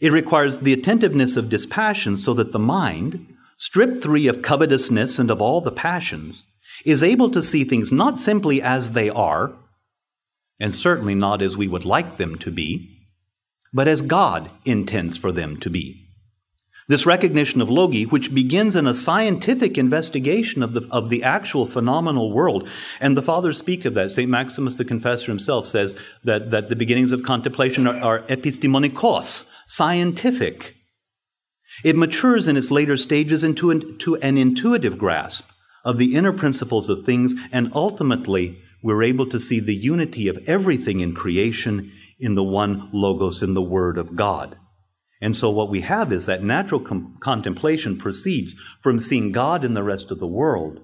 It requires the attentiveness of dispassion so that the mind, stripped free of covetousness and of all the passions, is able to see things not simply as they are, and certainly not as we would like them to be, but as God intends for them to be. This recognition of logoi, which begins in a scientific investigation of the, of the actual phenomenal world, and the fathers speak of that. St. Maximus the Confessor himself says that, that the beginnings of contemplation are, are epistemonikos, scientific. It matures in its later stages into an, an intuitive grasp of the inner principles of things, and ultimately, we're able to see the unity of everything in creation in the one Logos, in the Word of God. And so what we have is that natural com- contemplation proceeds from seeing God in the rest of the world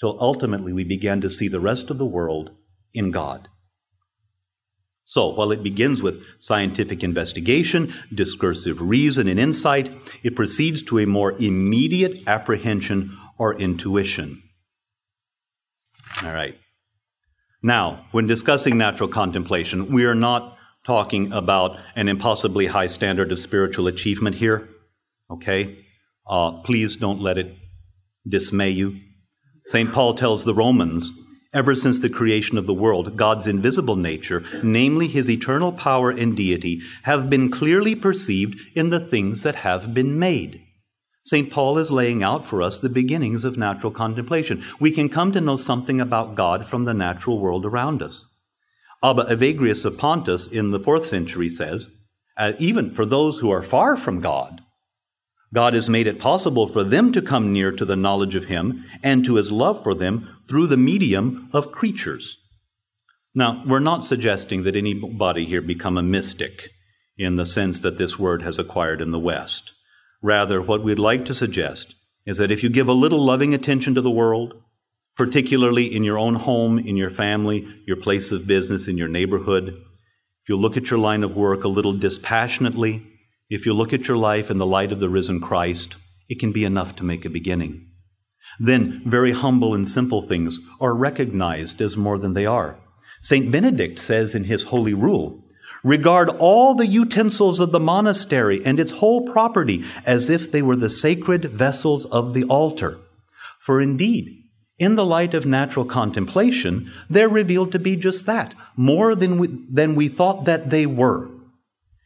till ultimately we begin to see the rest of the world in God. So, while it begins with scientific investigation, discursive reason, and insight, it proceeds to a more immediate apprehension or intuition. All right. Now, when discussing natural contemplation, we are not talking about an impossibly high standard of spiritual achievement here. Okay? Uh, please don't let it dismay you. St. Paul tells the Romans, ever since the creation of the world, God's invisible nature, namely his eternal power and deity, have been clearly perceived in the things that have been made. St. Paul is laying out for us the beginnings of natural contemplation. We can come to know something about God from the natural world around us. Abba Evagrius of Pontus in the fourth century says, uh, even for those who are far from God, God has made it possible for them to come near to the knowledge of Him and to His love for them through the medium of creatures. Now, we're not suggesting that anybody here become a mystic in the sense that this word has acquired in the West. Rather, what we'd like to suggest is that if you give a little loving attention to the world, particularly in your own home, in your family, your place of business, in your neighborhood. If you look at your line of work a little dispassionately, if you look at your life in the light of the risen Christ, it can be enough to make a beginning. Then, very humble and simple things are recognized as more than they are. St. Benedict says in his Holy Rule, Regard all the utensils of the monastery and its whole property as if they were the sacred vessels of the altar. For indeed, in the light of natural contemplation, they're revealed to be just that, more than we, than we thought that they were.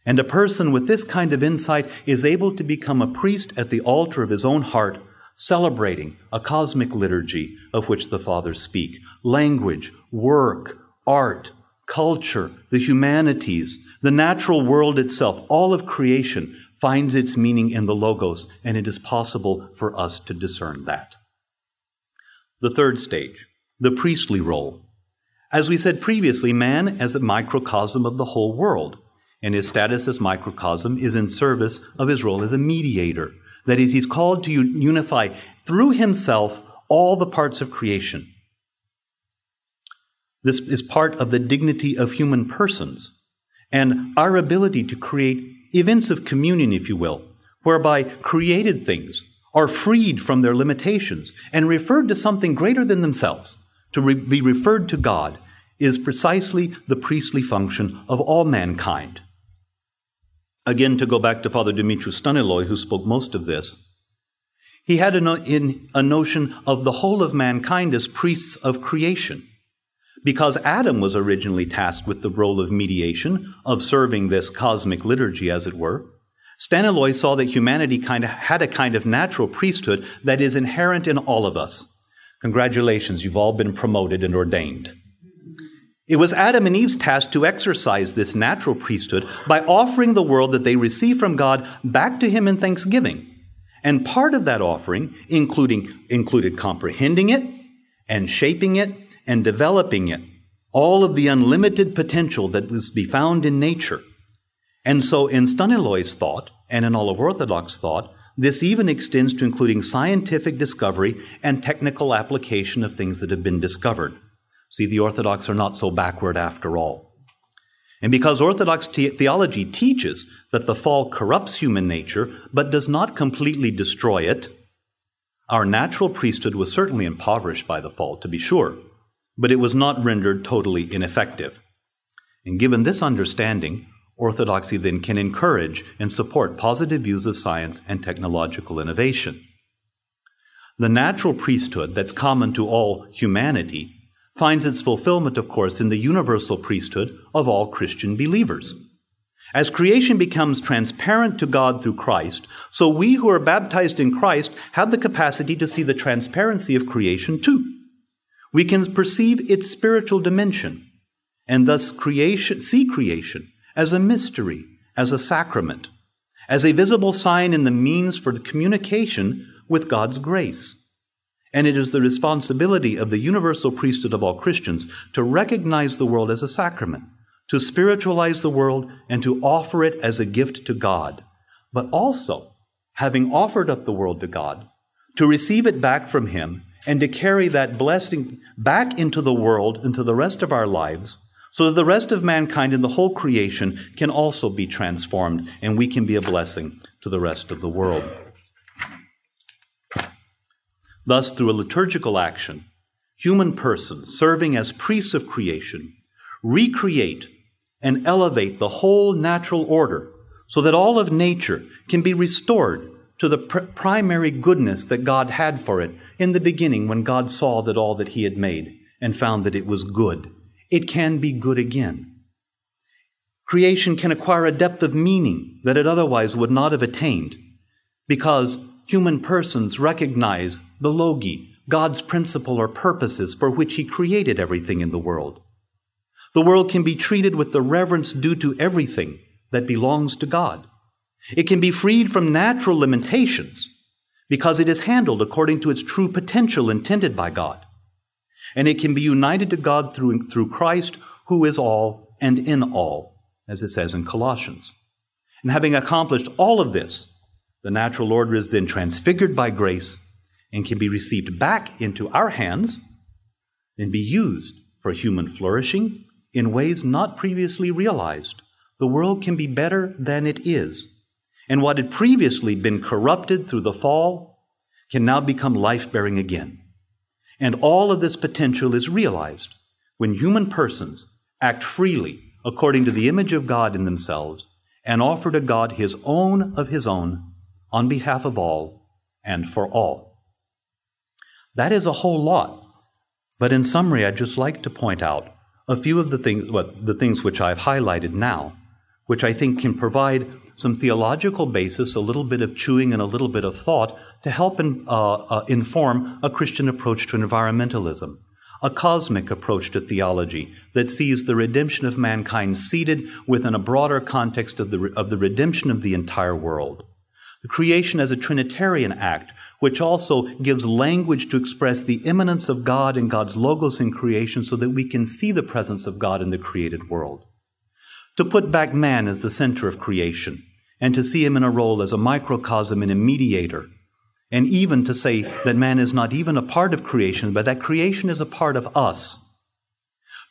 And a person with this kind of insight is able to become a priest at the altar of his own heart, celebrating a cosmic liturgy of which the fathers speak language, work, art, culture, the humanities, the natural world itself, all of creation finds its meaning in the Logos, and it is possible for us to discern that. The third stage, the priestly role. As we said previously, man as a microcosm of the whole world, and his status as microcosm is in service of his role as a mediator. That is, he's called to unify through himself all the parts of creation. This is part of the dignity of human persons and our ability to create events of communion, if you will, whereby created things are freed from their limitations and referred to something greater than themselves, to re- be referred to God, is precisely the priestly function of all mankind. Again, to go back to Father Dumitru Staniloae, who spoke most of this, he had a, no- in, a notion of the whole of mankind as priests of creation. Because Adam was originally tasked with the role of mediation, of serving this cosmic liturgy, as it were, Staniloae saw that humanity kind of had a kind of natural priesthood that is inherent in all of us. Congratulations, you've all been promoted and ordained. It was Adam and Eve's task to exercise this natural priesthood by offering the world that they received from God back to Him in thanksgiving. And part of that offering including, included comprehending it and shaping it and developing it, all of the unlimited potential that was to be found in nature And so, in Staniloae's thought, and in all of Orthodox thought, this even extends to including scientific discovery and technical application of things that have been discovered. See, the Orthodox are not so backward after all. And because Orthodox te- theology teaches that the fall corrupts human nature but does not completely destroy it, our natural priesthood was certainly impoverished by the fall, to be sure, but it was not rendered totally ineffective. And given this understanding, Orthodoxy then can encourage and support positive views of science and technological innovation. The natural priesthood that's common to all humanity finds its fulfillment, of course, in the universal priesthood of all Christian believers. As creation becomes transparent to God through Christ, so we who are baptized in Christ have the capacity to see the transparency of creation too. We can perceive its spiritual dimension and thus creation, see creation as a mystery, as a sacrament, as a visible sign in the means for the communication with God's grace. And it is the responsibility of the universal priesthood of all Christians to recognize the world as a sacrament, to spiritualize the world, and to offer it as a gift to God. But also, having offered up the world to God, to receive it back from Him and to carry that blessing back into the world, into the rest of our lives, so that the rest of mankind and the whole creation can also be transformed and we can be a blessing to the rest of the world. Thus, through a liturgical action, human persons serving as priests of creation recreate and elevate the whole natural order so that all of nature can be restored to the pr- primary goodness that God had for it in the beginning when God saw that all that He had made and found that it was good it can be good again. Creation can acquire a depth of meaning that it otherwise would not have attained because human persons recognize the logoi, God's principle or purposes for which He created everything in the world. The world can be treated with the reverence due to everything that belongs to God. It can be freed from natural limitations because it is handled according to its true potential intended by God and it can be united to God through, through Christ, who is all and in all, as it says in Colossians. And having accomplished all of this, the natural order is then transfigured by grace and can be received back into our hands and be used for human flourishing in ways not previously realized. The world can be better than it is. And what had previously been corrupted through the fall can now become life bearing again. And all of this potential is realized when human persons act freely according to the image of God in themselves and offer to God his own of his own on behalf of all and for all. That is a whole lot. But in summary, I'd just like to point out a few of the things, well, the things which I've highlighted now, which I think can provide some theological basis, a little bit of chewing and a little bit of thought to help in, uh, uh, inform a Christian approach to environmentalism, a cosmic approach to theology that sees the redemption of mankind seated within a broader context of the, of the redemption of the entire world. The creation as a Trinitarian act, which also gives language to express the immanence of God and God's logos in creation so that we can see the presence of God in the created world. To put back man as the center of creation, and to see him in a role as a microcosm and a mediator and even to say that man is not even a part of creation, but that creation is a part of us.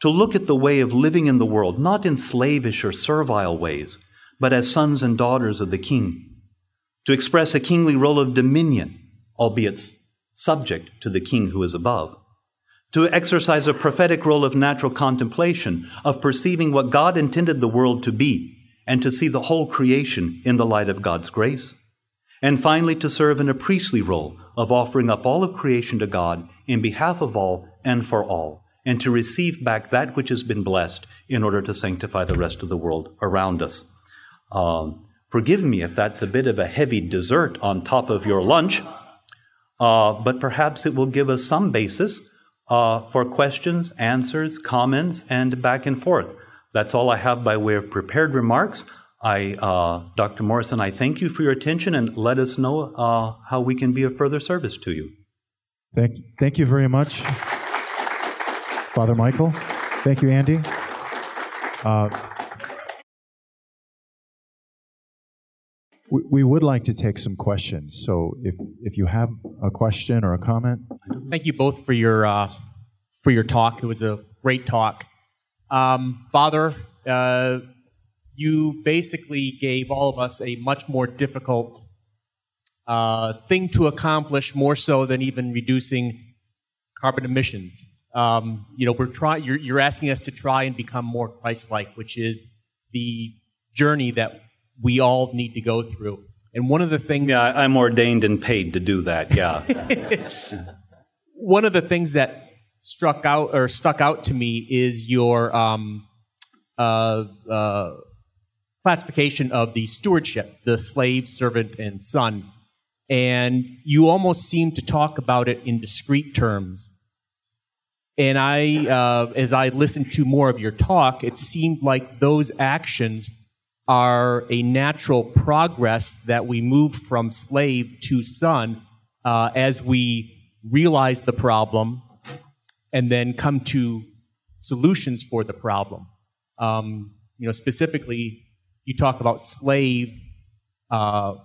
To look at the way of living in the world, not in slavish or servile ways, but as sons and daughters of the King. To express a kingly role of dominion, albeit subject to the King who is above. To exercise a prophetic role of natural contemplation, of perceiving what God intended the world to be, and to see the whole creation in the light of God's grace and finally to serve in a priestly role of offering up all of creation to God in behalf of all and for all, and to receive back that which has been blessed in order to sanctify the rest of the world around us. Um, forgive me if that's a bit of a heavy dessert on top of your lunch, uh, but perhaps it will give us some basis uh, for questions, answers, comments, and back and forth. That's all I have by way of prepared remarks. I, uh, Dr. Morrison, I thank you for your attention and let us know uh, how we can be of further service to you. Thank, thank you very much, Father Michael. Thank you, Andy. We, would like to take some questions. So if, if you have a question or a comment, Thank you both for your uh, for your talk. It was a great talk. Um, Father, uh, you basically gave all of us a much more difficult uh, thing to accomplish, more so than even reducing carbon emissions. Um, you know, we're trying. You're, you're asking us to try and become more Christ-like, which is the journey that we all need to go through. And one of the things Yeah, I'm ordained and paid to do that, yeah. one of the things that struck out or stuck out to me is your um, uh, uh, classification of the stewardship, the slave, servant, and son. And you almost seem to talk about it in discrete terms. And I, uh, as I listened to more of your talk, it seemed like those actions are a natural progress that we move from slave to son uh, as we realize the problem and then come to solutions for the problem. Um, you know, specifically, you talk about slave uh,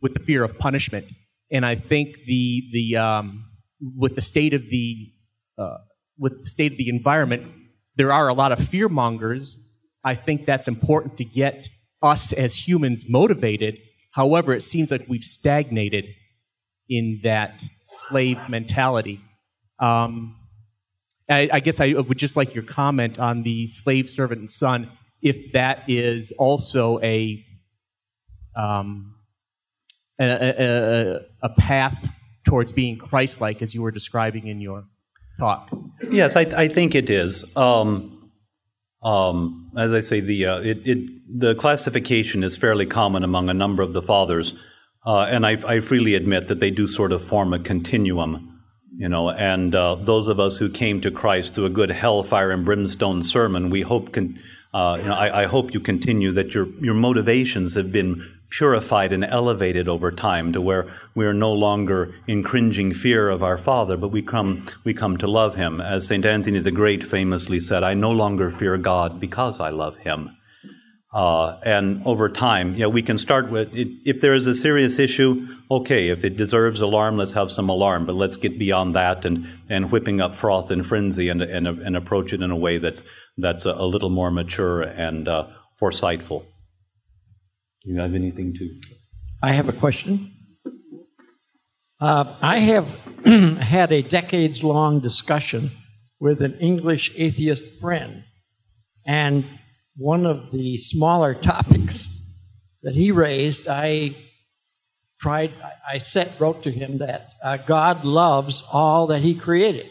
with the fear of punishment, and I think the the um, with the state of the uh, with the state of the environment, there are a lot of fear mongers. I think that's important to get us as humans motivated. However, it seems like we've stagnated in that slave mentality. Um, I, I guess I would just like your comment on the slave, servant, and son, if that is also a um, a, a, a, path towards being Christ-like, as you were describing in your talk. Yes, I, I think it is. Um, um, as I say, the uh, it, it the classification is fairly common among a number of the fathers, uh, and I, I freely admit that they do sort of form a continuum, you know. And uh, those of us who came to Christ through a good hellfire and brimstone sermon, we hope can, uh, you know, I, I hope you continue that your your motivations have been purified and elevated over time to where we are no longer in cringing fear of our Father, but we come, we come to love Him. As St. Anthony the Great famously said, I no longer fear God because I love Him. Uh, and over time, yeah, we can start with it, if there is a serious issue, okay, if it deserves alarm, let's have some alarm, but let's get beyond that and, and whipping up froth and frenzy and, and, and approach it in a way that's, that's a, a little more mature and uh, foresightful. You have anything to? I have a question. Uh, I have had a decades long discussion with an English atheist friend, and one of the smaller topics that he raised, I tried, I set, wrote to him that uh, God loves all that he created.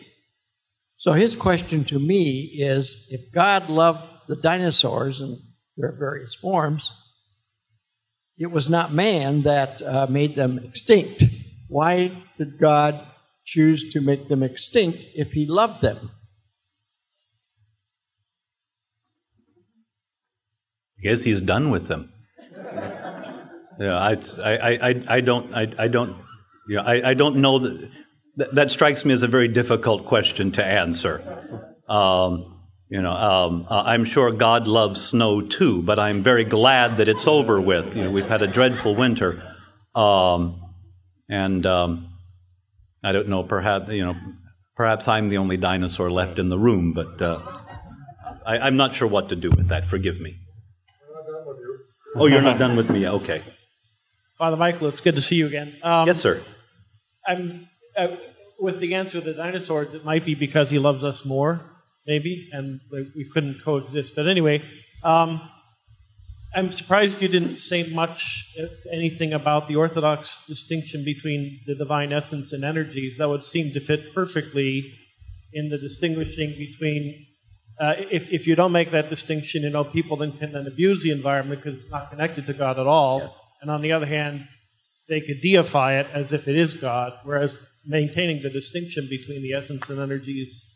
So his question to me is if God loved the dinosaurs in their various forms, it was not man that uh, made them extinct. Why did God choose to make them extinct if he loved them? I guess he's done with them. Yeah, I, I, I, I don't, I, I don't, yeah, I, I don't know that, that. That strikes me as a very difficult question to answer. Um, you know, um, I'm sure God loves snow too, but I'm very glad that it's over with. You know, we've had a dreadful winter, um, and um, I don't know. Perhaps you know, perhaps I'm the only dinosaur left in the room, but uh, I, I'm not sure what to do with that. Forgive me. Oh, you're not done with me. Okay. Father Michael, it's good to see you again. Um, Yes, sir. I'm uh, with the answer of the dinosaurs. It might be because he loves us more, maybe, and we we couldn't coexist. But anyway, um, I'm surprised you didn't say much, if anything, about the Orthodox distinction between the divine essence and energies. That would seem to fit perfectly in the distinguishing between. Uh, if, if you don't make that distinction, you know, people then can then abuse the environment because it's not connected to God at all. And on the other hand, they could deify it as if it is God, whereas maintaining the distinction between the essence and energies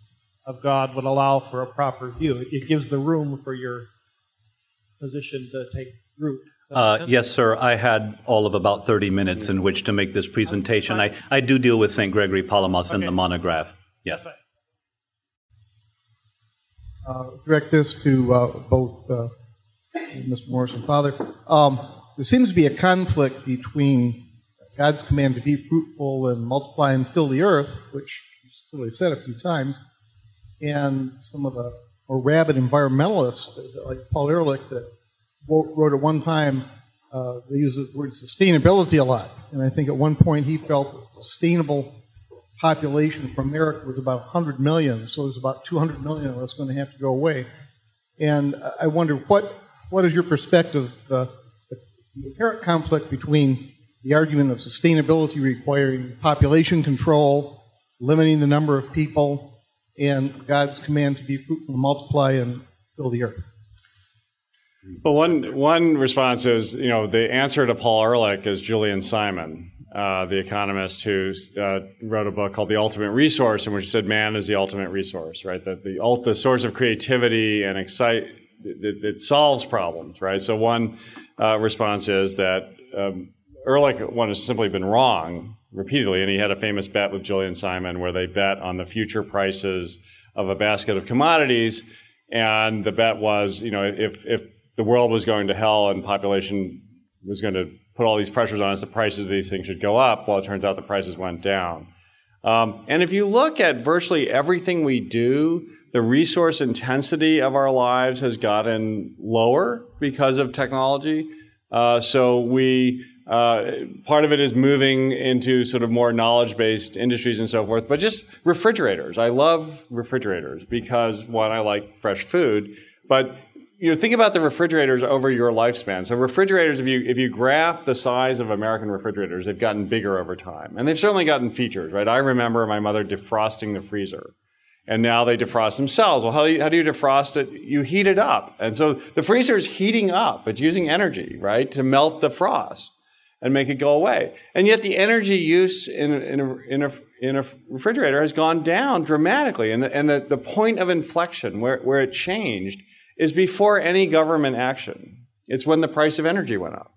of God would allow for a proper view. It, it gives the room for your position to take root. Does that make Uh, yes, sir. I had all of about 30 minutes in which to make this presentation. I, I do deal with St. Gregory Palamas in the monograph. Yes. uh, direct this to uh, both uh, Mr. Morriss and Father. Um, there seems to be a conflict between God's command to be fruitful and multiply and fill the earth, which he's clearly said a few times, and some of the more rabid environmentalists, like Paul Ehrlich, that wrote at one time, uh, they use the word sustainability a lot. And I think at one point he felt the sustainable population for America was about 100 million, so there's about 200 million of us going to have to go away. And I wonder what, what is your perspective, uh, the apparent conflict between the argument of sustainability requiring population control, limiting the number of people, and God's command to be fruitful multiply and fill the earth. Well, one one response is, you know, the answer to Paul Ehrlich is Julian Simon, uh, the economist who uh, wrote a book called The Ultimate Resource, in which he said man is the ultimate resource, right? That the, the source of creativity and excite it, it solves problems, right? So one uh, response is that um, Ehrlich one has simply been wrong repeatedly, and he had a famous bet with Julian Simon where they bet on the future prices of a basket of commodities, and the bet was, you know, if if the world was going to hell and population was going to put all these pressures on us, the prices of these things should go up. Well, it turns out the prices went down. Um, and if you look at virtually everything we do, the resource intensity of our lives has gotten lower because of technology. Uh, so we uh, part of it is moving into sort of more knowledge-based industries and so forth. But just refrigerators, I love refrigerators because one, I like fresh food, but you know, think about the refrigerators over your lifespan. So refrigerators, if you if you graph the size of American refrigerators, they've gotten bigger over time, and they've certainly gotten features. Right? I remember my mother defrosting the freezer, and now they defrost themselves. Well, how do you how do you defrost it? You heat it up, and so the freezer is heating up. It's using energy, right, to melt the frost and make it go away. And yet the energy use in, in, a, in, a, in a refrigerator has gone down dramatically. And the, and the, the point of inflection where, where it changed is before any government action. It's when the price of energy went up.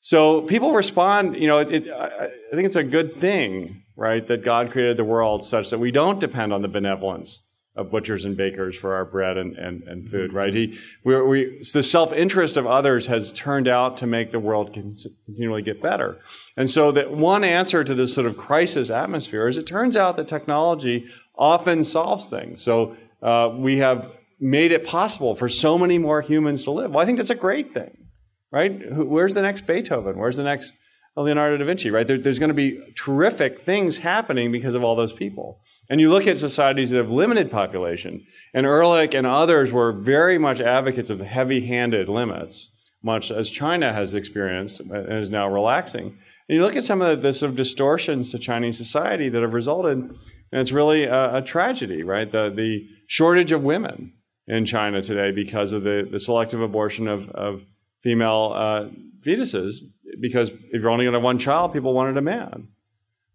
So people respond, you know, it, it, I think it's a good thing, right, that God created the world such that we don't depend on the benevolence butchers and bakers for our bread and, and, and food, right? He, we, we, the self-interest of others has turned out to make the world continually get better. And so that one answer to this sort of crisis atmosphere is it turns out that technology often solves things. So uh, we have made it possible for so many more humans to live. Well, I think that's a great thing, right? Where's the next Beethoven? Where's the next Leonardo da Vinci, right? There, there's going to be terrific things happening because of all those people. And you look at societies that have limited population, and Ehrlich and others were very much advocates of heavy-handed limits, much as China has experienced and is now relaxing. And you look at some of the, the sort of distortions to Chinese society that have resulted, and it's really a, a tragedy, right? The, the shortage of women in China today because of the, the selective abortion of, of female uh, fetuses because if you're only going to have one child, people wanted a man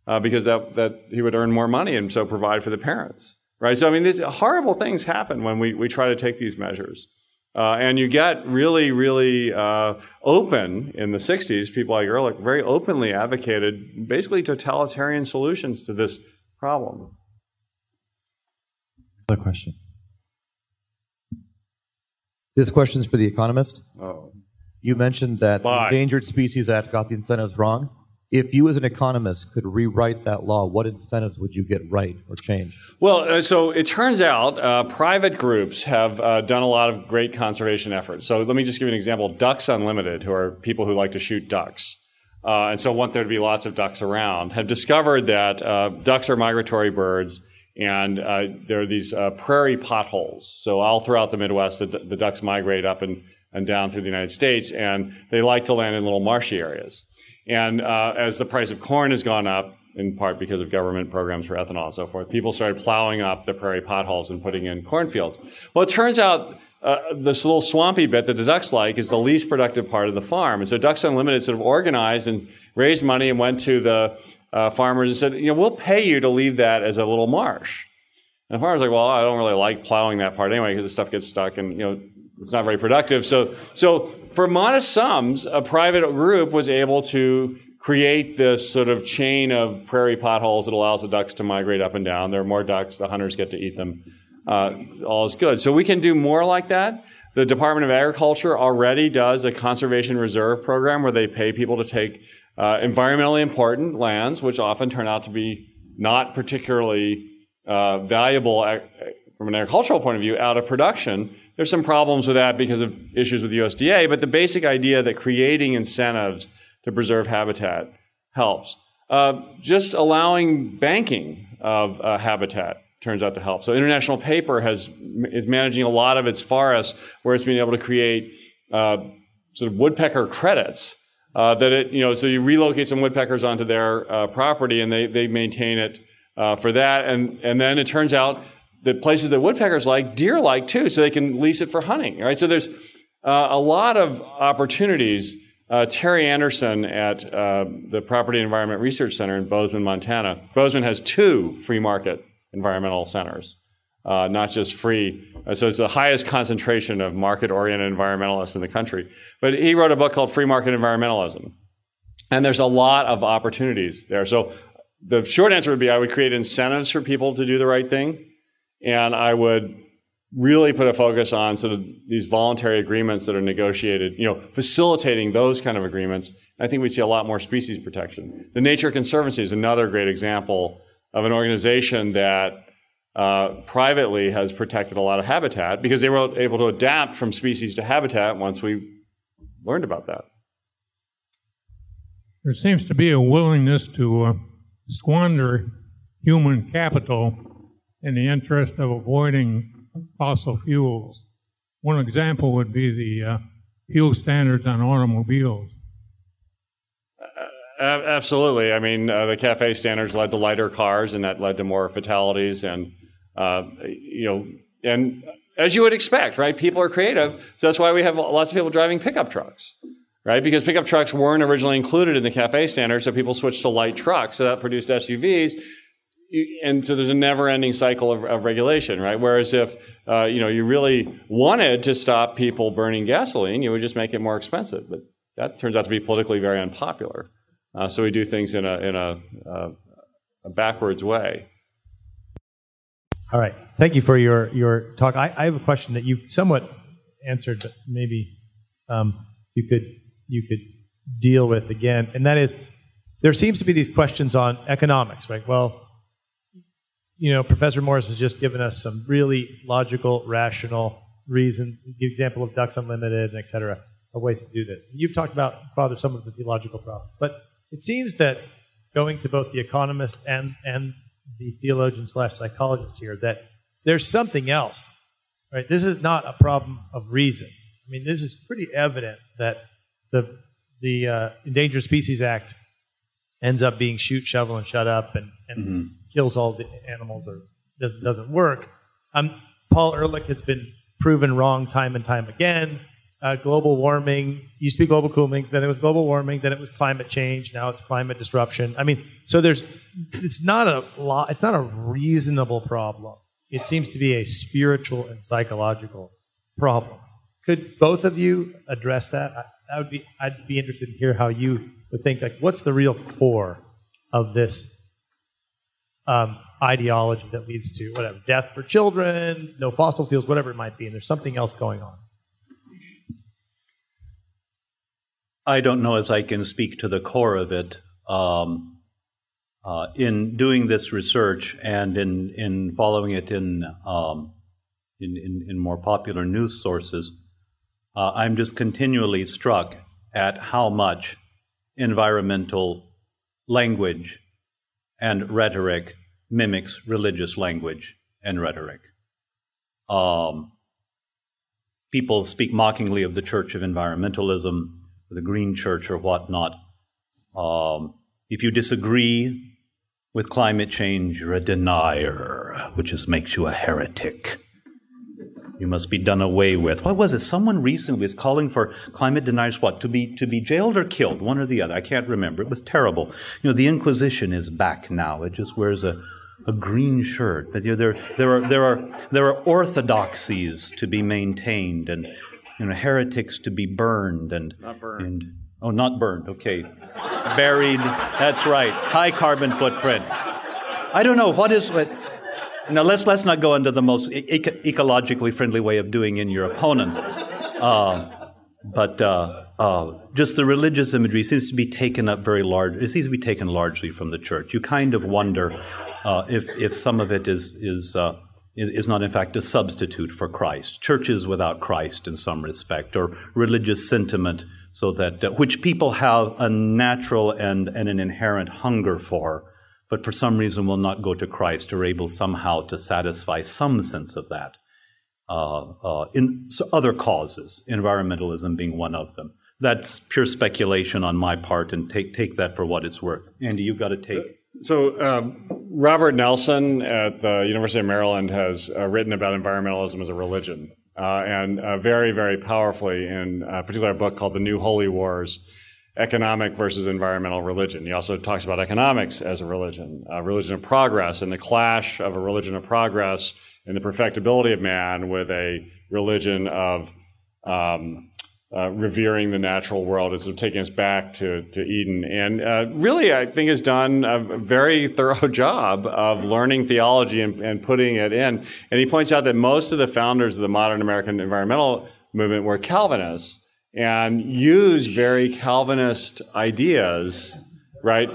uh, because that, that he would earn more money and so provide for the parents, right? So I mean, these horrible things happen when we, we try to take these measures. Uh, and you get really, really uh, open in the 60s. People like Ehrlich very openly advocated basically totalitarian solutions to this problem. Another question. This question is for the economist. Oh. You mentioned that Bye. the Endangered Species Act got the incentives wrong. If you, as an economist, could rewrite that law, what incentives would you get right or change? Well, uh, so it turns out uh, private groups have uh, done a lot of great conservation efforts. So let me just give you an example. Ducks Unlimited, who are people who like to shoot ducks, uh, and so want there to be lots of ducks around, have discovered that uh, ducks are migratory birds and uh, there are these prairie potholes. So all throughout the Midwest, the, the ducks migrate up and and down through the United States, and they like to land in little marshy areas. And uh, as the price of corn has gone up, in part because of government programs for ethanol and so forth, people started plowing up the prairie potholes and putting in cornfields. Well, it turns out uh, this little swampy bit that the ducks like is the least productive part of the farm. And so Ducks Unlimited sort of organized and raised money and went to the uh, farmers and said, you know, we'll pay you to leave that as a little marsh. And the farmer's like, well, I don't really like plowing that part anyway because the stuff gets stuck and, you know, it's not very productive. So, so for modest sums, a private group was able to create this sort of chain of prairie potholes that allows the ducks to migrate up and down. There are more ducks, the hunters get to eat them. Uh, all is good. So we can do more like that. The Department of Agriculture already does a conservation reserve program where they pay people to take uh, environmentally important lands, which often turn out to be not particularly uh, valuable ag- from an agricultural point of view, out of production. There's some problems with that because of issues with USDA, but the basic idea that creating incentives to preserve habitat helps. Uh, just allowing banking of uh, habitat turns out to help. So International Paper has is managing a lot of its forests, where it's being able to create uh, sort of woodpecker credits. Uh, that it, you know, so you relocate some woodpeckers onto their uh, property, and they they maintain it uh, for that, and and then it turns out that places that woodpeckers like, deer like too, so they can lease it for hunting. Right. So there's uh, a lot of opportunities. Uh, Terry Anderson at uh, the Property and Environment Research Center in Bozeman, Montana. Bozeman has two free market environmental centers, uh, not just free. Uh, so it's the highest concentration of market-oriented environmentalists in the country. But he wrote a book called Free Market Environmentalism, and there's a lot of opportunities there. So the short answer would be I would create incentives for people to do the right thing, and I would really put a focus on sort of these voluntary agreements that are negotiated, you know, facilitating those kind of agreements. I think we'd see a lot more species protection. The Nature Conservancy is another great example of an organization that uh, privately has protected a lot of habitat because they were able to adapt from species to habitat once we learned about that. There seems to be a willingness to uh, squander human capital in the interest of avoiding fossil fuels. One example would be the uh, fuel standards on automobiles. Uh, absolutely. I mean, uh, the CAFE standards led to lighter cars, and that led to more fatalities. And uh, you know, and as you would expect, right? People are creative, so that's why we have lots of people driving pickup trucks, right? Because pickup trucks weren't originally included in the CAFE standards, so people switched to light trucks, so that produced SUVs. And so there's a never-ending cycle of, of regulation, right? Whereas if uh, you know you really wanted to stop people burning gasoline, you would just make it more expensive. But that turns out to be politically very unpopular. Uh, so we do things in a in a, uh, a backwards way. All right. Thank you for your, your talk. I, I have a question that you somewhat answered, but maybe um, you could you could deal with again, and that is there seems to be these questions on economics, right? Well, you know, Professor Morriss has just given us some really logical, rational reason, the example of Ducks Unlimited, and et cetera, of ways to do this. You've talked about father some of the theological problems, but it seems that going to both the economist and and the theologian slash psychologist here that there's something else. Right? This is not a problem of reason. I mean, this is pretty evident that the the uh, Endangered Species Act ends up being shoot, shovel, and shut up, and, and Mm-hmm. Kills all the animals, or doesn't doesn't work. Um, Paul Ehrlich has been proven wrong time and time again. Uh, global warming used to be global cooling, then it was global warming, then it was climate change, now it's climate disruption. I mean, so there's it's not a lot, it's not a reasonable problem. It seems to be a spiritual and psychological problem. Could both of you address that? I, would be I'd be interested to hear how you would think like what's the real core of this um, ideology that leads to whatever death for children, no fossil fuels, whatever it might be, and there's something else going on. I don't know as I can speak to the core of it. Um, uh, in doing this research and in, in following it in, um, in, in, in more popular news sources, uh, I'm just continually struck at how much environmental language and rhetoric mimics religious language and rhetoric. Um, people speak mockingly of the Church of Environmentalism, the Green Church, or whatnot. Um, if you disagree with climate change, you're a denier, which just makes you a heretic. You must be done away with. What was it? Someone recently was calling for climate deniers what? To be to be jailed or killed, one or the other. I can't remember. It was terrible. You know, the Inquisition is back now. It just wears a a green shirt. But you know, there there are there are there are orthodoxies to be maintained and you know heretics to be burned and Not burned. and oh not burned. Okay. Buried. That's right. High carbon footprint. I don't know what is what Now let's let's not go into the most ecologically friendly way of doing in your opponents, uh, but uh, uh, just the religious imagery seems to be taken up very large. It seems to be taken largely from the church. You kind of wonder uh, if if some of it is is uh, is not in fact a substitute for Christ. Churches without Christ in some respect, or religious sentiment, so that uh, which people have a natural and and an inherent hunger for but for some reason will not go to Christ, or able somehow to satisfy some sense of that. Uh, uh, in so other causes, environmentalism being one of them. That's pure speculation on my part, and take take that for what it's worth. Andy, you've got to take. So, um, Robert Nelson at the University of Maryland has uh, written about environmentalism as a religion, uh, and uh, very, very powerfully in a particular book called The New Holy Wars economic versus environmental religion. He also talks about economics as a religion, a religion of progress, and the clash of a religion of progress and the perfectibility of man with a religion of um, uh, revering the natural world and sort of taking us back to, to Eden. And uh, really, I think has done a very thorough job of learning theology and, and putting it in. And he points out that most of the founders of the modern American environmental movement were Calvinists and use very Calvinist ideas, right?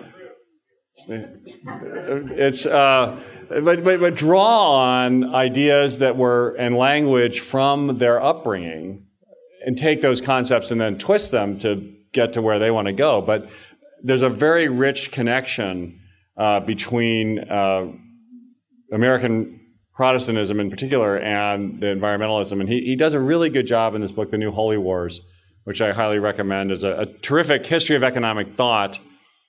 It's uh, but, but but draw on ideas that were and language from their upbringing, and take those concepts and then twist them to get to where they want to go. But there's a very rich connection uh, between uh, American Protestantism in particular and the environmentalism, and he, he does a really good job in this book, The New Holy Wars which I highly recommend, is a, a terrific history of economic thought.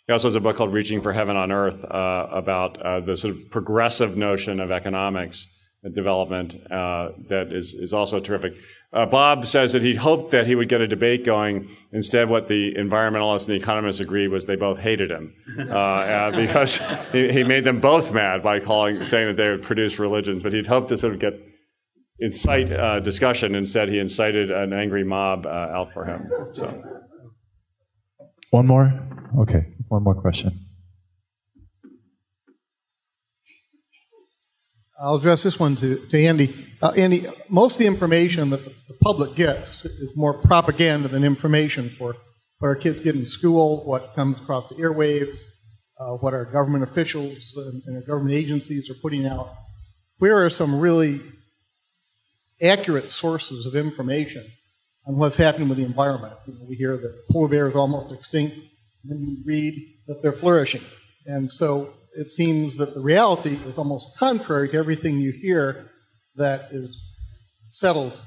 He also has a book called Reaching for Heaven on Earth uh, about uh, the sort of progressive notion of economics development uh, that is, is also terrific. Uh, Bob says that he'd hoped that he would get a debate going. Instead, what the environmentalists and the economists agreed was they both hated him uh, because he, he, made them both mad by calling, saying that they would produce religions. But he'd hoped to sort of get incite uh, discussion. Instead, he incited an angry mob uh, out for him. So, one more. Okay, one more question. I'll address this one to, to Andy. Uh, Andy, most of the information that the public gets is more propaganda than information for what our kids get in school, what comes across the airwaves, uh, what our government officials and, and our government agencies are putting out. Where are some really accurate sources of information on what's happening with the environment. You know, we hear that polar bears are almost extinct, and then you read that they're flourishing. And so it seems that the reality is almost contrary to everything you hear that is settled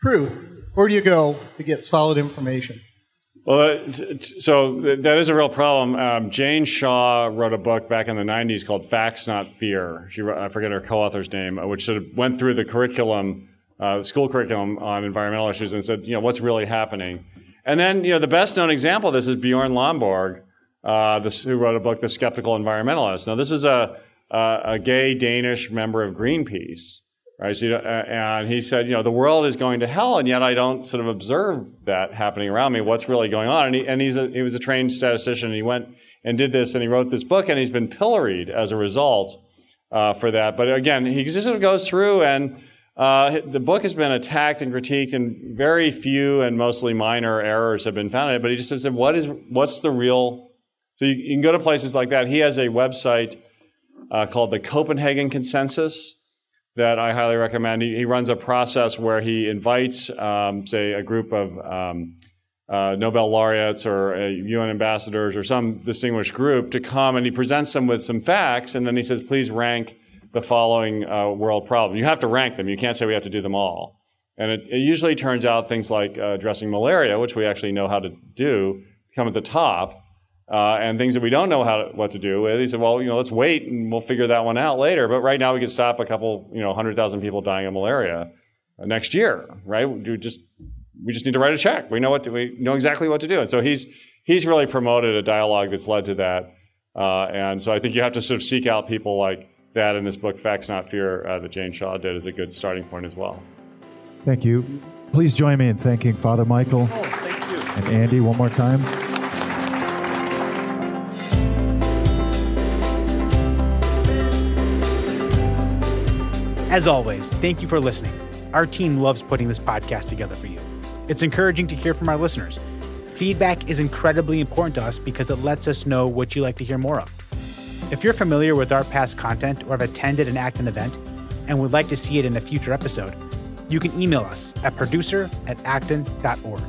truth. Where do you go to get solid information? Well, so that is a real problem. Um, Jane Shaw wrote a book back in the 90s called Facts Not Fear. She, I forget her co-author's name, which sort of went through the curriculum uh, the school curriculum on environmental issues and said, you know, what's really happening? And then, you know, the best known example of this is Bjorn Lomborg, uh, this, who wrote a book, The Skeptical Environmentalist. Now, this is a, a, a gay Danish member of Greenpeace, right? So, uh, and he said, you know, the world is going to hell, and yet I don't sort of observe that happening around me. What's really going on? And, he, and he's a, he was a trained statistician, and he went and did this, and he wrote this book, and he's been pilloried as a result uh, for that. But again, he just sort of goes through and uh, the book has been attacked and critiqued, and very few and mostly minor errors have been found in it. But he just said, "What is? What's the real?" So you, you can go to places like that. He has a website uh, called the Copenhagen Consensus that I highly recommend. He, he runs a process where he invites, um, say, a group of um, uh, Nobel laureates or uh, UN ambassadors or some distinguished group to come, and he presents them with some facts, and then he says, "Please rank." The following uh, world problem. You have to rank them. You can't say we have to do them all. And it, it usually turns out things like uh, addressing malaria, which we actually know how to do, come at the top. Uh, and things that we don't know how to, what to do with. He said, well, you know, let's wait and we'll figure that one out later. But right now we could stop a couple, you know, 100,000 people dying of malaria uh, next year, right? We just, we just need to write a check. We know what to, we know exactly what to do. And so he's, he's really promoted a dialogue that's led to that. Uh, and so I think you have to sort of seek out people like that in this book, Facts Not Fear, uh, that Jane Shaw did, is a good starting point as well. Thank you. Please join me in thanking Father Michael oh, and Andy one more time. As always, thank you for listening. Our team loves putting this podcast together for you. It's encouraging to hear from our listeners. Feedback is incredibly important to us because it lets us know what you like to hear more of. If you're familiar with our past content or have attended an Acton event and would like to see it in a future episode, you can email us at producer at acton.org.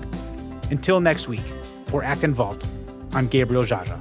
Until next week, for Acton Vault, I'm Gabriel Jaja.